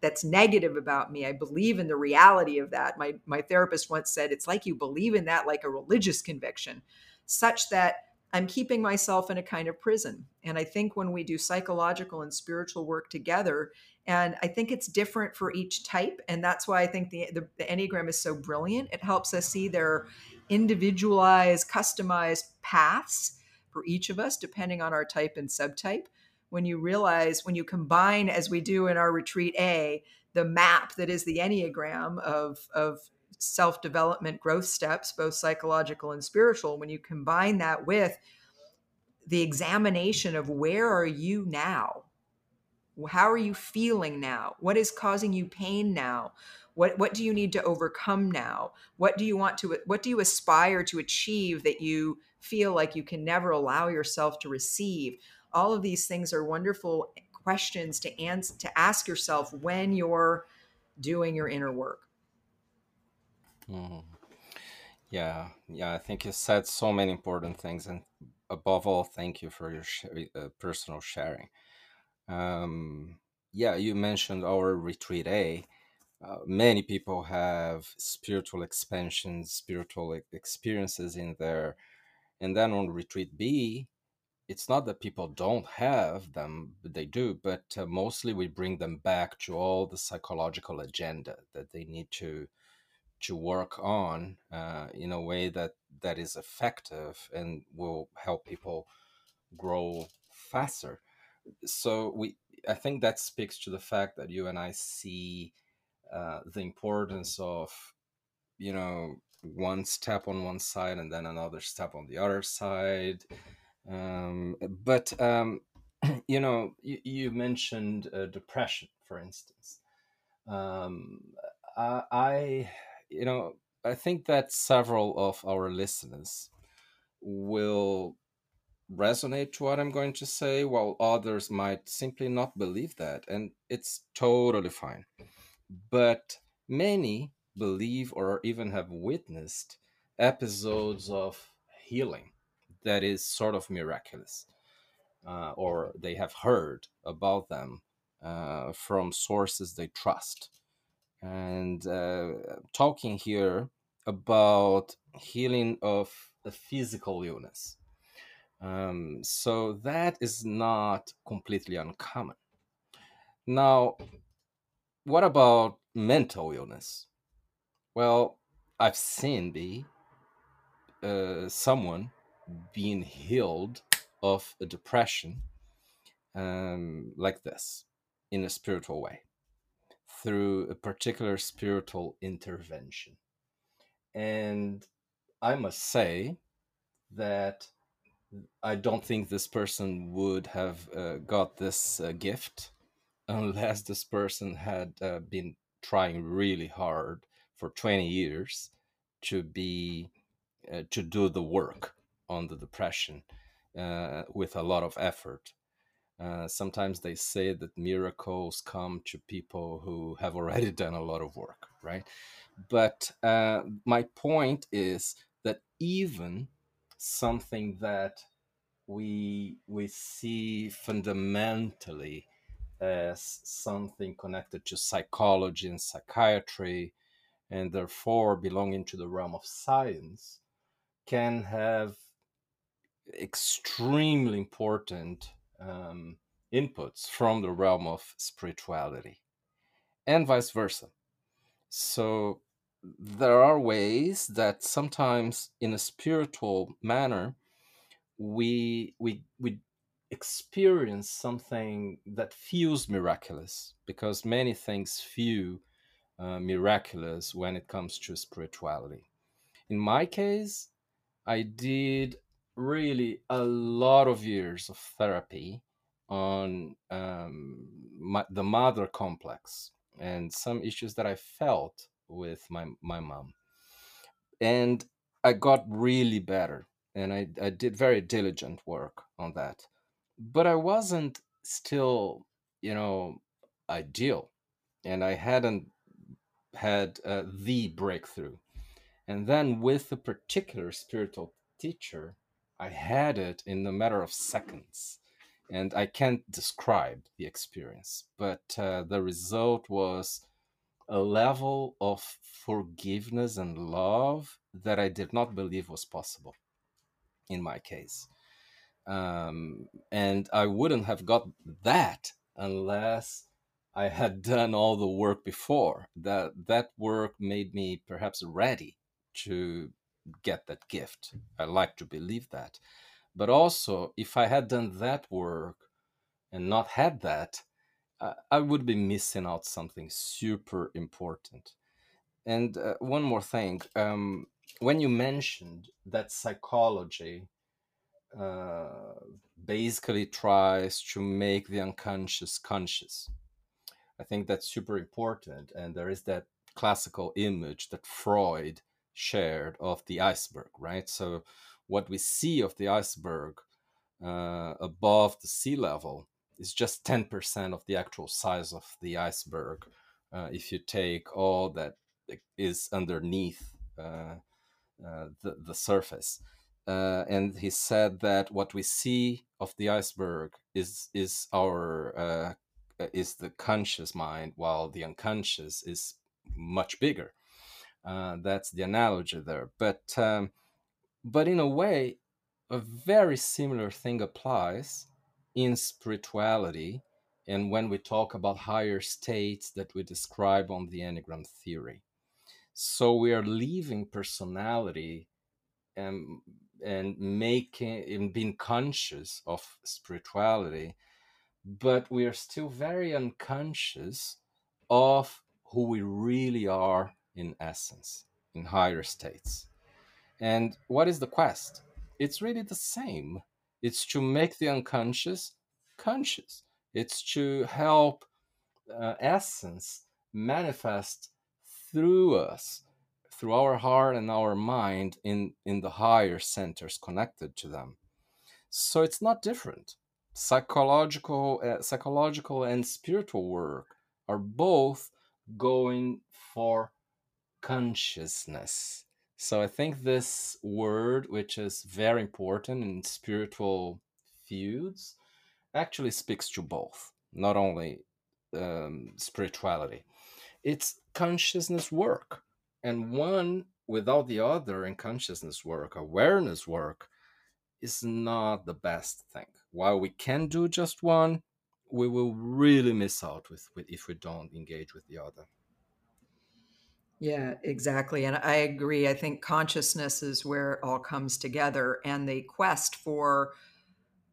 that's negative about me. I believe in the reality of that. My my therapist once said it's like you believe in that like a religious conviction, such that I'm keeping myself in a kind of prison. And I think when we do psychological and spiritual work together, and I think it's different for each type. And that's why I think the, the, the Enneagram is so brilliant. It helps us see their individualized, customized paths for each of us, depending on our type and subtype. When you realize, when you combine, as we do in our retreat A, the map that is the Enneagram of, of self development growth steps, both psychological and spiritual, when you combine that with the examination of where are you now? How are you feeling now? What is causing you pain now? What what do you need to overcome now? What do you want to what do you aspire to achieve that you feel like you can never allow yourself to receive? All of these things are wonderful questions to answer to ask yourself when you're doing your inner work. Mm. Yeah, yeah, I think you said so many important things, and above all, thank you for your sh- uh, personal sharing. Um, yeah, you mentioned our retreat A. Uh, many people have spiritual expansions, spiritual experiences in there. And then on retreat B, it's not that people don't have them, they do, but uh, mostly we bring them back to all the psychological agenda that they need to to work on uh, in a way that that is effective and will help people grow faster. So we, I think that speaks to the fact that you and I see uh, the importance of you know one step on one side and then another step on the other side um, but um, you know you, you mentioned uh, depression for instance um, I, I you know i think that several of our listeners will resonate to what i'm going to say while others might simply not believe that and it's totally fine but many believe or even have witnessed episodes of healing that is sort of miraculous, uh, or they have heard about them uh, from sources they trust. And uh, talking here about healing of a physical illness. Um, so that is not completely uncommon. Now, what about mental illness? Well, I've seen the uh, someone being healed of a depression um, like this in a spiritual way through a particular spiritual intervention. And I must say that I don't think this person would have uh, got this uh, gift unless this person had uh, been trying really hard for 20 years to be uh, to do the work on the depression uh, with a lot of effort uh, sometimes they say that miracles come to people who have already done a lot of work, right? But uh, my point is that even something that we we see fundamentally as something connected to psychology and psychiatry, and therefore belonging to the realm of science, can have extremely important um, inputs from the realm of spirituality and vice versa. So there are ways that sometimes in a spiritual manner we we we experience something that feels miraculous because many things feel uh, miraculous when it comes to spirituality. In my case, I did really a lot of years of therapy on um, my, the mother complex and some issues that I felt with my my mom, and I got really better, and I, I did very diligent work on that, but I wasn't still, you know, ideal, and I hadn't had uh, the breakthrough, and then with a particular spiritual teacher, I had it in a matter of seconds. And I can't describe the experience, but uh, the result was a level of forgiveness and love that I did not believe was possible in my case. Um, and I wouldn't have got that unless I had done all the work before. That that work made me perhaps ready to get that gift. I like to believe that. But also, if I had done that work and not had that, I would be missing out something super important. And uh, one more thing, um, when you mentioned that psychology uh, basically tries to make the unconscious conscious, I think that's super important. And there is that classical image that Freud shared of the iceberg, right? So what we see of the iceberg uh, above the sea level is just 10% of the actual size of the iceberg. Uh, if you take all that is underneath uh, uh the, the surface. Uh, and he said that what we see of the iceberg is is our uh, is the conscious mind, while the unconscious is much bigger. Uh, that's the analogy there. But um, but in a way, a very similar thing applies in spirituality and when we talk about higher states that we describe on the Enneagram theory. So we are leaving personality and and making and being conscious of spirituality, but we are still very unconscious of who we really are in essence, in higher states. And what is the quest? It's really the same. It's to make the unconscious conscious. It's to help uh, essence manifest through us, through our heart and our mind in, in the higher centers connected to them. So it's not different. Psychological, uh, psychological and spiritual work are both going for consciousness. So I think this word, which is very important in spiritual fields, actually speaks to both, not only um, spirituality. It's consciousness work. And one without the other in consciousness work, awareness work, is not the best thing. While we can do just one, we will really miss out with, with if we don't engage with the other. Yeah, exactly. And I agree. I think consciousness is where it all comes together and the quest for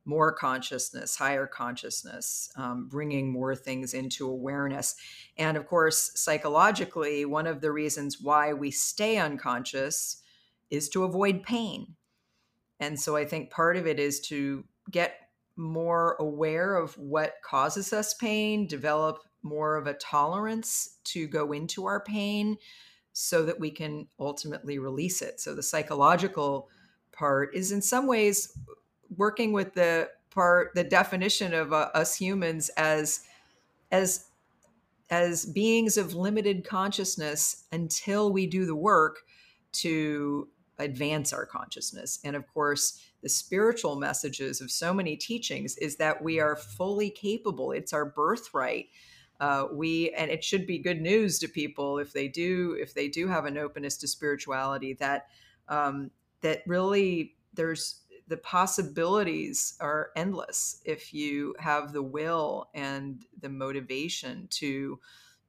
more consciousness, higher consciousness, um, bringing more things into awareness. And of course, psychologically, one of the reasons why we stay unconscious is to avoid pain. and so I think part of it is to get more aware of what causes us pain, develop more of a tolerance to go into our pain so that we can ultimately release it. So the psychological part is in some ways working with the part the definition of uh, us humans as as as beings of limited consciousness until we do the work to advance our consciousness. And of course, the spiritual messages of so many teachings is that we are fully capable. It's our birthright. Uh, we and it should be good news to people if they do if they do have an openness to spirituality that um, that really there's the possibilities are endless if you have the will and the motivation to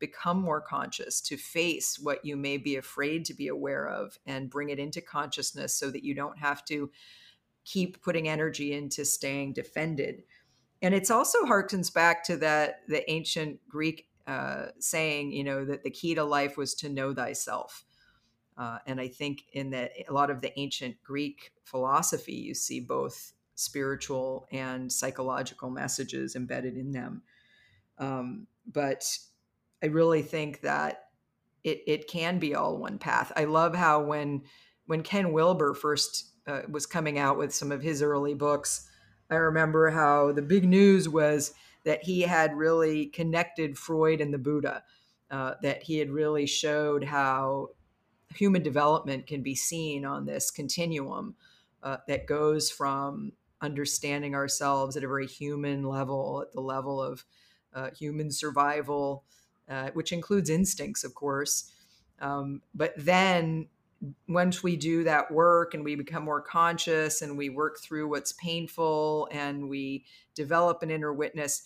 become more conscious, to face what you may be afraid to be aware of and bring it into consciousness so that you don't have to keep putting energy into staying defended. And it's also harkens back to that the ancient Greek uh, saying, you know, that the key to life was to know thyself. Uh, and I think in that a lot of the ancient Greek philosophy, you see both spiritual and psychological messages embedded in them. Um, but I really think that it it can be all one path. I love how when when Ken Wilber first uh, was coming out with some of his early books, I remember how the big news was that he had really connected Freud and the Buddha. Uh, that he had really showed how human development can be seen on this continuum uh, that goes from understanding ourselves at a very human level, at the level of uh, human survival, uh, which includes instincts, of course. Um, but then once we do that work and we become more conscious and we work through what's painful and we develop an inner witness,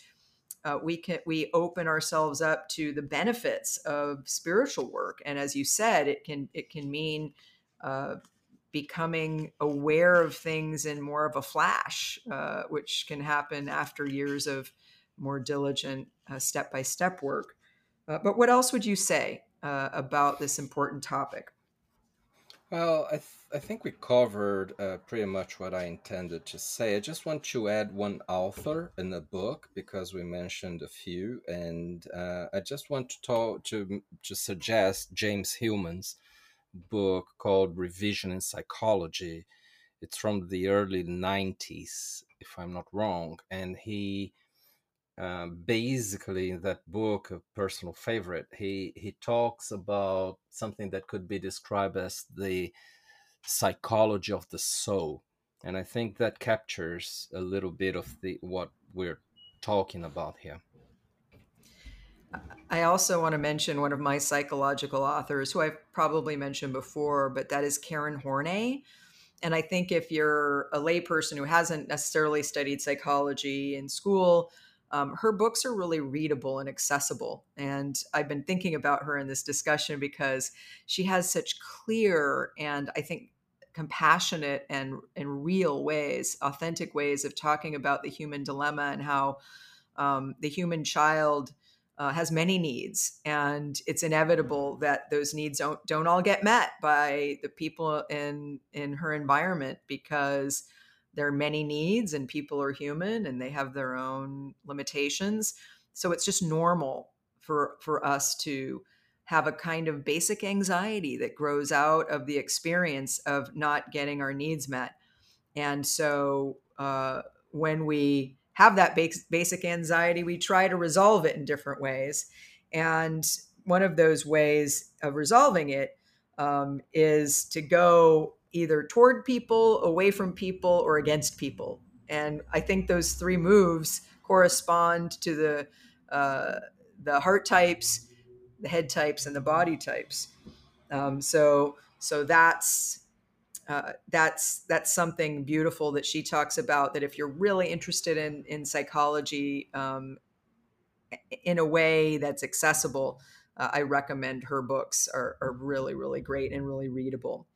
uh, we can we open ourselves up to the benefits of spiritual work. And as you said it can it can mean uh, becoming aware of things in more of a flash uh, which can happen after years of more diligent step by step work. Uh, but what else would you say uh, about this important topic well, I, th- I think we covered uh, pretty much what I intended to say. I just want to add one author in the book because we mentioned a few, and uh, I just want to talk to to suggest James Hillman's book called Re-Visioning Psychology. It's from the early '90s, if I'm not wrong, and he uh, basically in that book a personal favorite he he talks about something that could be described as the psychology of the soul and i think that captures a little bit of the what we're talking about here I also want to mention one of my psychological authors who I've probably mentioned before, but that is Karen Horney. And I think if you're a layperson who hasn't necessarily studied psychology in school, um, her books are really readable and accessible. And I've been thinking about her in this discussion because she has such clear and I think compassionate and, and real ways, authentic ways of talking about the human dilemma and how um, the human child uh, has many needs, and it's inevitable that those needs don't don't all get met by the people in in her environment because there are many needs and people are human and they have their own limitations. So it's just normal for for us to have a kind of basic anxiety that grows out of the experience of not getting our needs met. And so uh, when we have that basic anxiety we try to resolve it in different ways. And one of those ways of resolving it um, is to go either toward people, away from people, or against people. And I think those three moves correspond to the uh, the heart types, the head types, and the body types. Um, so so that's uh, that's that's something beautiful that she talks about. That if you're really interested in in psychology um, in a way that's accessible, uh, I recommend her books are, are really really great and really readable.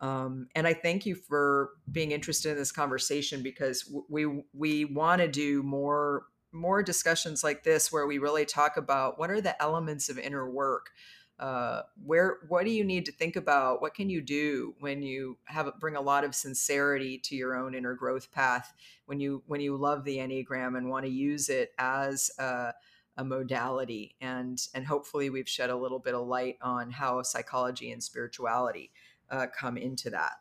Um, and I thank you for being interested in this conversation because we we want to do more more discussions like this where we really talk about what are the elements of inner work? Uh, where what do you need to think about? What can you do when you have bring a lot of sincerity to your own inner growth path when you when you love the enneagram and want to use it as a, a modality? And and hopefully we've shed a little bit of light on how psychology and spirituality uh, come into that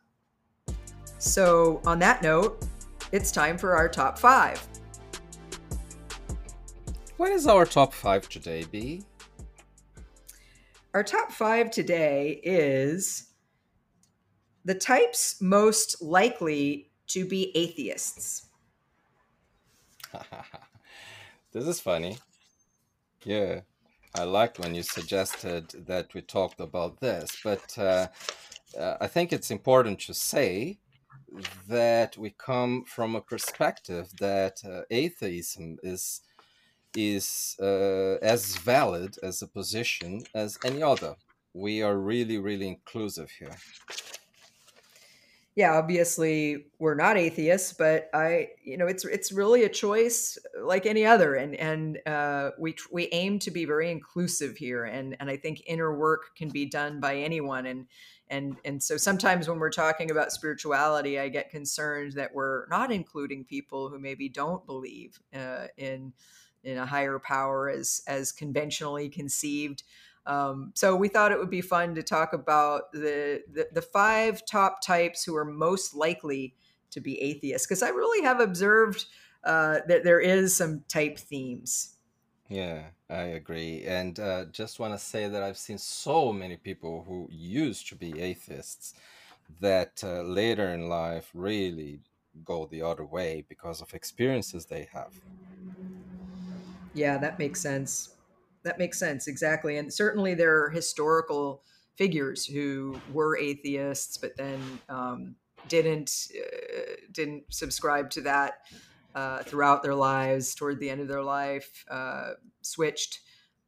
so on that note it's time for our top five what is our top five today b our top five today is the types most likely to be atheists. this is funny. Yeah, I liked when you suggested that we talked about this, but uh, uh, I think it's important to say that we come from a perspective that uh, atheism is is uh, as valid as a position as any other. We are really, really inclusive here. Yeah, obviously we're not atheists, but I, you know, it's it's really a choice like any other, and and uh, we we aim to be very inclusive here, and and I think inner work can be done by anyone, and and and so sometimes when we're talking about spirituality, I get concerned that we're not including people who maybe don't believe uh, in in a higher power as as conventionally conceived. Um, so we thought it would be fun to talk about the, the, the five top types who are most likely to be atheists because I really have observed uh, that there is some type themes. Yeah, I agree, and uh, just want to say that I've seen so many people who used to be atheists that uh, later in life really go the other way because of experiences they have. Yeah, that makes sense. That makes sense exactly, and certainly there are historical figures who were atheists, but then um, didn't uh, didn't subscribe to that uh, throughout their lives. Toward the end of their life, uh, switched.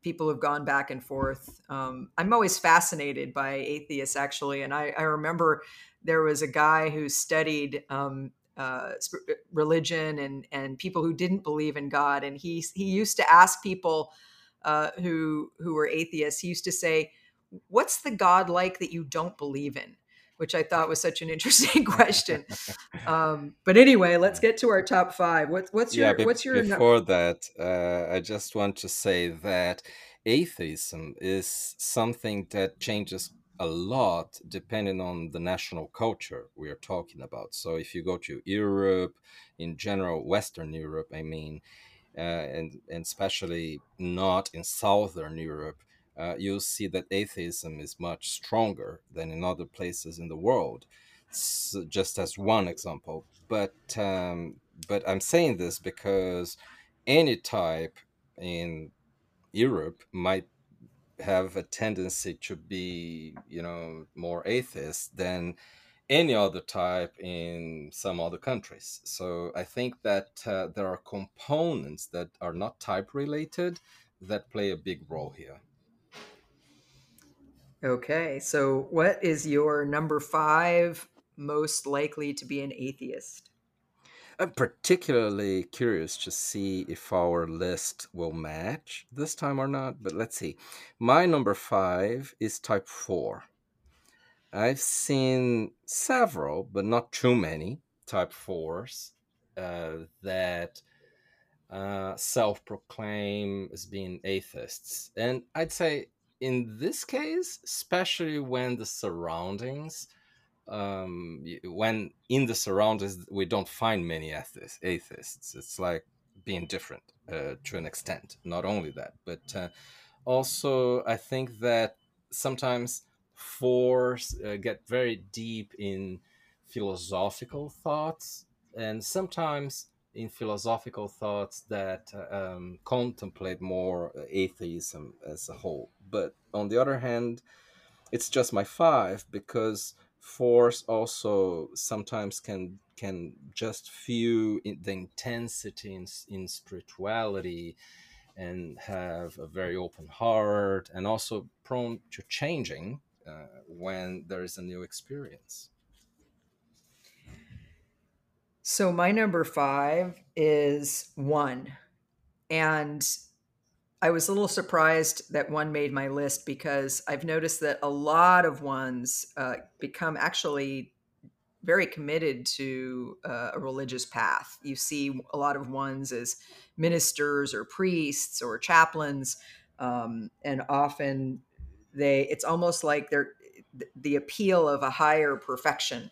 People have gone back and forth. Um, I'm always fascinated by atheists, actually, and I, I remember there was a guy who studied um, uh, religion and and people who didn't believe in God. And he he used to ask people uh, who who were atheists. He used to say, "What's the God like that you don't believe in?" Which I thought was such an interesting question. Um, but anyway, let's get to our top five. What, what's your yeah, be- what's your before no- that? Uh, I just want to say that atheism is something that changes a lot depending on the national culture we are talking about. So if you go to Europe, in general, Western Europe, I mean, uh, and, and especially not in Southern Europe, uh, you'll see that atheism is much stronger than in other places in the world. So just as one example, but um, but I'm saying this because any type in Europe might have a tendency to be, you know, more atheist than any other type in some other countries. So I think that uh, there are components that are not type related that play a big role here. Okay, so what is your number five most likely to be an atheist? I'm particularly curious to see if our list will match this time or not, but let's see. My number five is type four. I've seen several, but not too many, type fours uh, that uh, self proclaim as being atheists. And I'd say in this case, especially when the surroundings um, when in the surroundings we don't find many atheists, atheists. It's like being different uh, to an extent. Not only that, but uh, also I think that sometimes fours uh, get very deep in philosophical thoughts, and sometimes in philosophical thoughts that uh, um, contemplate more atheism as a whole. But on the other hand, it's just my five because force also sometimes can can just feel the intensity in, in spirituality and have a very open heart and also prone to changing uh, when there is a new experience so my number five is one and I was a little surprised that one made my list because I've noticed that a lot of ones uh, become actually very committed to uh, a religious path. You see a lot of ones as ministers or priests or chaplains, um, and often they it's almost like they're the appeal of a higher perfection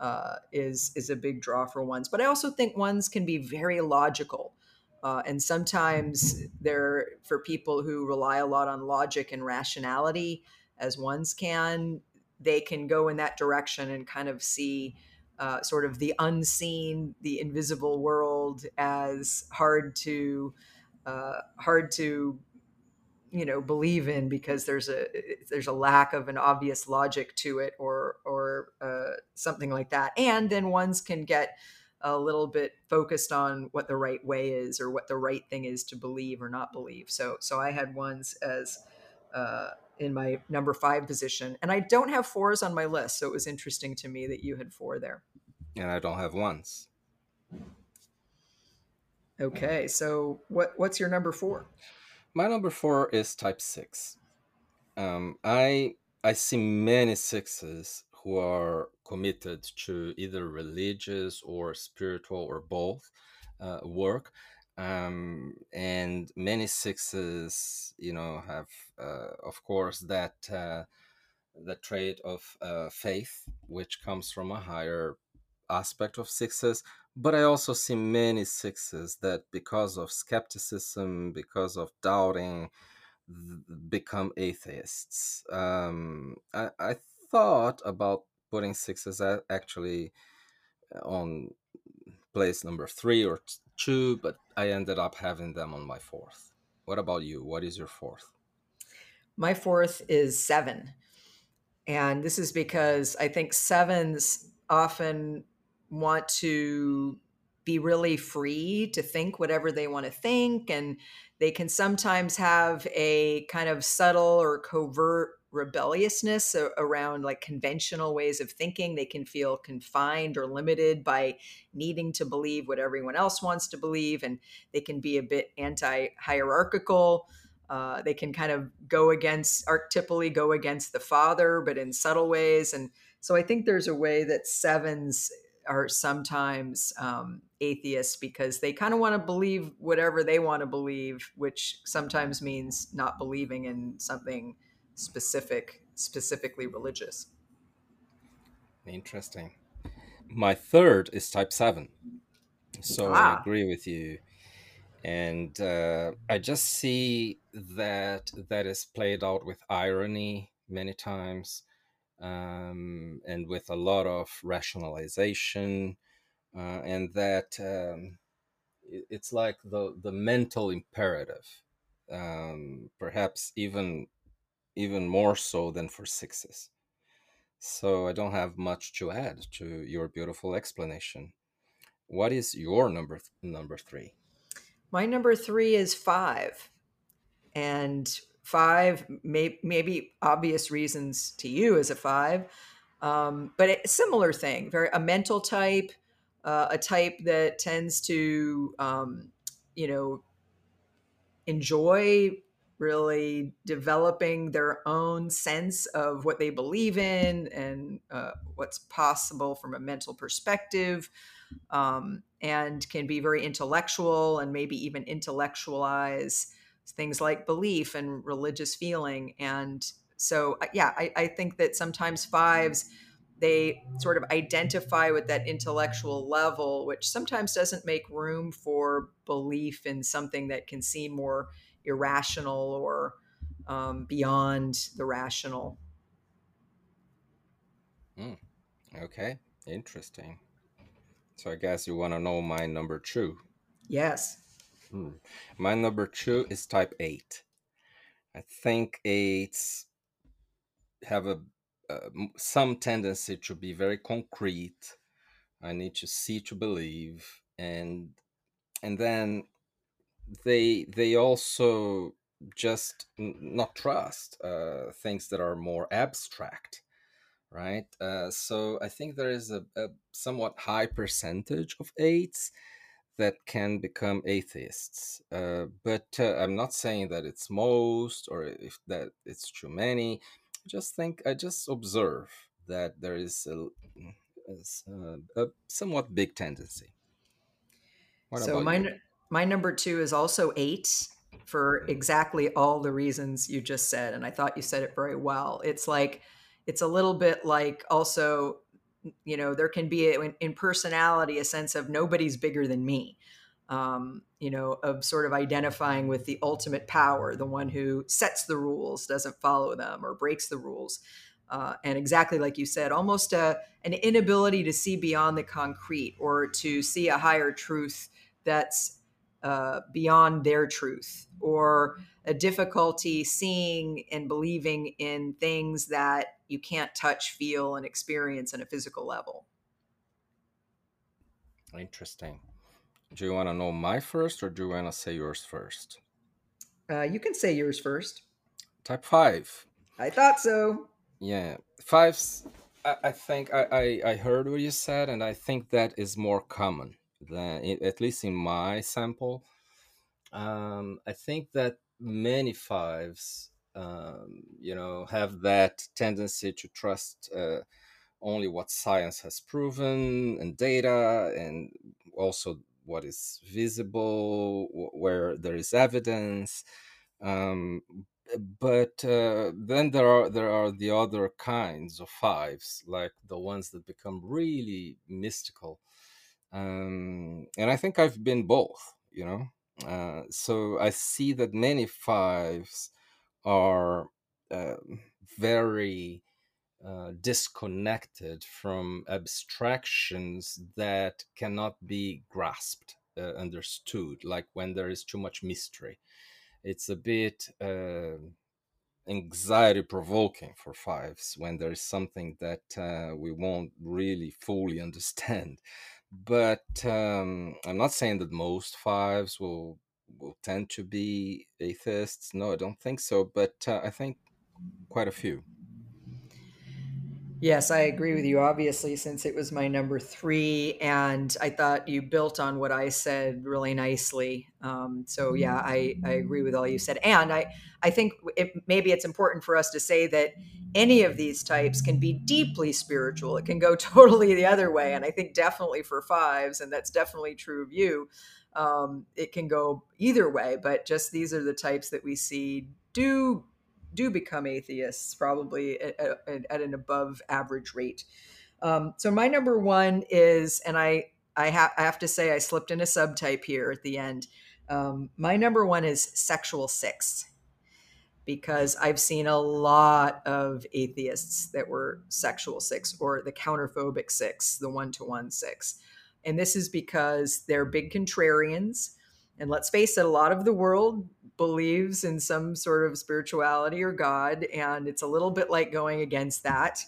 uh, is is a big draw for ones. But I also think ones can be very logical. Uh, and sometimes they're for people who rely a lot on logic and rationality, as ones can, they can go in that direction and kind of see uh, sort of the unseen, the invisible world as hard to uh, hard to you know believe in because there's a there's a lack of an obvious logic to it or or uh, something like that. And then ones can get a little bit focused on what the right way is or what the right thing is to believe or not believe. So so i had ones as uh, in my number five position. And i don't have fours on my list so it was interesting to me that you had four there. And i don't have ones. Okay so what what's your number four my number four is type six. Um, I I see many sixes who are committed to either religious or spiritual or both uh, work, um, and many sixes, you know, have uh, of course that uh, the trait of uh, faith, which comes from a higher aspect of sixes, but I also see many sixes that, because of skepticism, because of doubting, become atheists. Um, I, I thought about putting sixes actually uh, on place number three or two, but I ended up having them on my fourth. What about you? What is your fourth? My fourth is seven. And this is because I think sevens often want to be really free to think whatever they want to think and they can sometimes have a kind of subtle or covert rebelliousness around like conventional ways of thinking. They can feel confined or limited by needing to believe what everyone else wants to believe and they can be a bit anti-hierarchical. Uh, they can kind of go against archetypally go against the father but in subtle ways and so i think there's a way that sevens are sometimes um, atheists because they kind of want to believe whatever they want to believe, which sometimes means not believing in something specific, specifically religious. Interesting. My third is type seven. So ah. I agree with you. And uh, I just see that that is played out with irony many times um, and with a lot of rationalization, uh, and that um, it's like the the mental imperative, um, perhaps even even more so than for sixes. So I don't have much to add to your beautiful explanation. What is your number th- number three? My number three is five, and five, may, maybe obvious reasons to you as a five, um, but a similar thing, very a mental type, uh, a type that tends to, um, you know, enjoy really developing their own sense of what they believe in and uh, what's possible from a mental perspective um, and can be very intellectual and maybe even intellectualize things like belief and religious feeling. And so, uh, yeah, I, I think that sometimes fives, they sort of identify with that intellectual level, which sometimes doesn't make room for belief in something that can seem more irrational or um, beyond the rational. Mm, okay, interesting. So I guess you want to know my number two. Yes. Hmm. My number two is type eight. I think eights have a uh, some tendency to be very concrete. I need to see to believe, and and then they they also just not trust uh, things that are more abstract, right? Uh, so I think there is a, a somewhat high percentage of eights that can become atheists. Uh, but uh, I'm not saying that it's most or if that it's too many. I just think I just observe that there is a, a, a somewhat big tendency. What so my you? my number two is also eight for mm-hmm. exactly all the reasons you just said, and I thought you said it very well. It's like it's a little bit like also you know there can be a, in personality a sense of nobody's bigger than me um, you know of sort of identifying with the ultimate power the one who sets the rules doesn't follow them or breaks the rules. Uh, and exactly like you said almost a, an inability to see beyond the concrete or to see a higher truth that's uh, beyond their truth or a difficulty seeing and believing in things that you can't touch, feel, and experience in a physical level. Interesting. Do you want to know my first or do you want to say yours first? Uh, you can say yours first. Type five. I thought so. Yeah. Fives, I, I think I, I, I heard what you said, and I think that is more common than, at least in my sample. Um, I think that many fives um, you know have that tendency to trust uh, only what science has proven and data and also what is visible where there is evidence um, but uh, then there are there are the other kinds of fives like the ones that become really mystical um, and i think i've been both you know uh, so I see that many fives are uh, very uh, disconnected from abstractions that cannot be grasped, uh, understood, like when there is too much mystery. It's a bit uh, anxiety provoking for fives when there is something that uh, we won't really fully understand but um, I'm not saying that most fives will will tend to be atheists. No, I don't think so. But uh, I think quite a few. Yes, I agree with you, obviously, since it was my number three. And I thought you built on what I said really nicely. Um, so, yeah, I, I agree with all you said. And I, I think it, maybe it's important for us to say that any of these types can be deeply spiritual. It can go totally the other way. And I think definitely for fives, and that's definitely true of you, um, it can go either way. But just these are the types that we see do do become atheists probably at, at, at an above average rate. Um, so my number one is, and I I, ha- I, have to say I slipped in a subtype here at the end. Um, my number one is sexual six because I've seen a lot of atheists that were sexual six or the counterphobic six, the one to one six. And this is because they're big contrarians. And let's face it, a lot of the world believes in some sort of spirituality or God, and it's a little bit like going against that.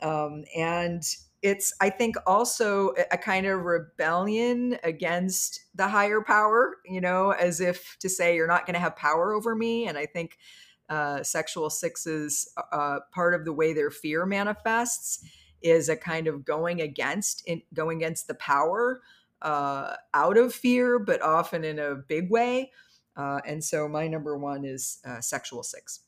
Um, and it's, I think, also a kind of rebellion against the higher power, you know, as if to say, you're not going to have power over me. And I think uh, sexual sixes, uh, part of the way their fear manifests is a kind of going against, in, going against the power uh, out of fear, but often in a big way. Uh, and so my number one is uh, sexual six.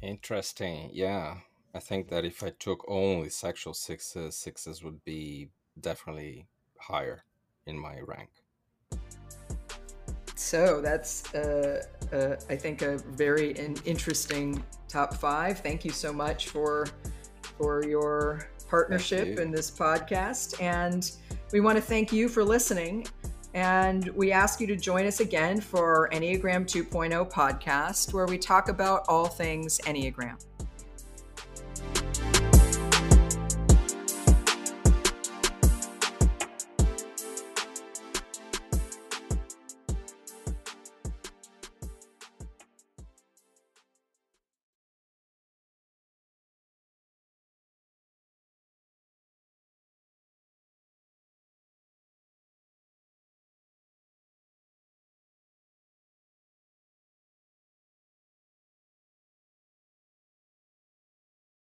Interesting. Yeah. I think that if I took only sexual sixes, sixes would be definitely higher in my rank. So that's, uh, uh, I think, a very in- interesting top five. Thank you so much for for your partnership you. in this podcast, and we want to thank you for listening. And we ask you to join us again for Enneagram 2.0 podcast, where we talk about all things Enneagram.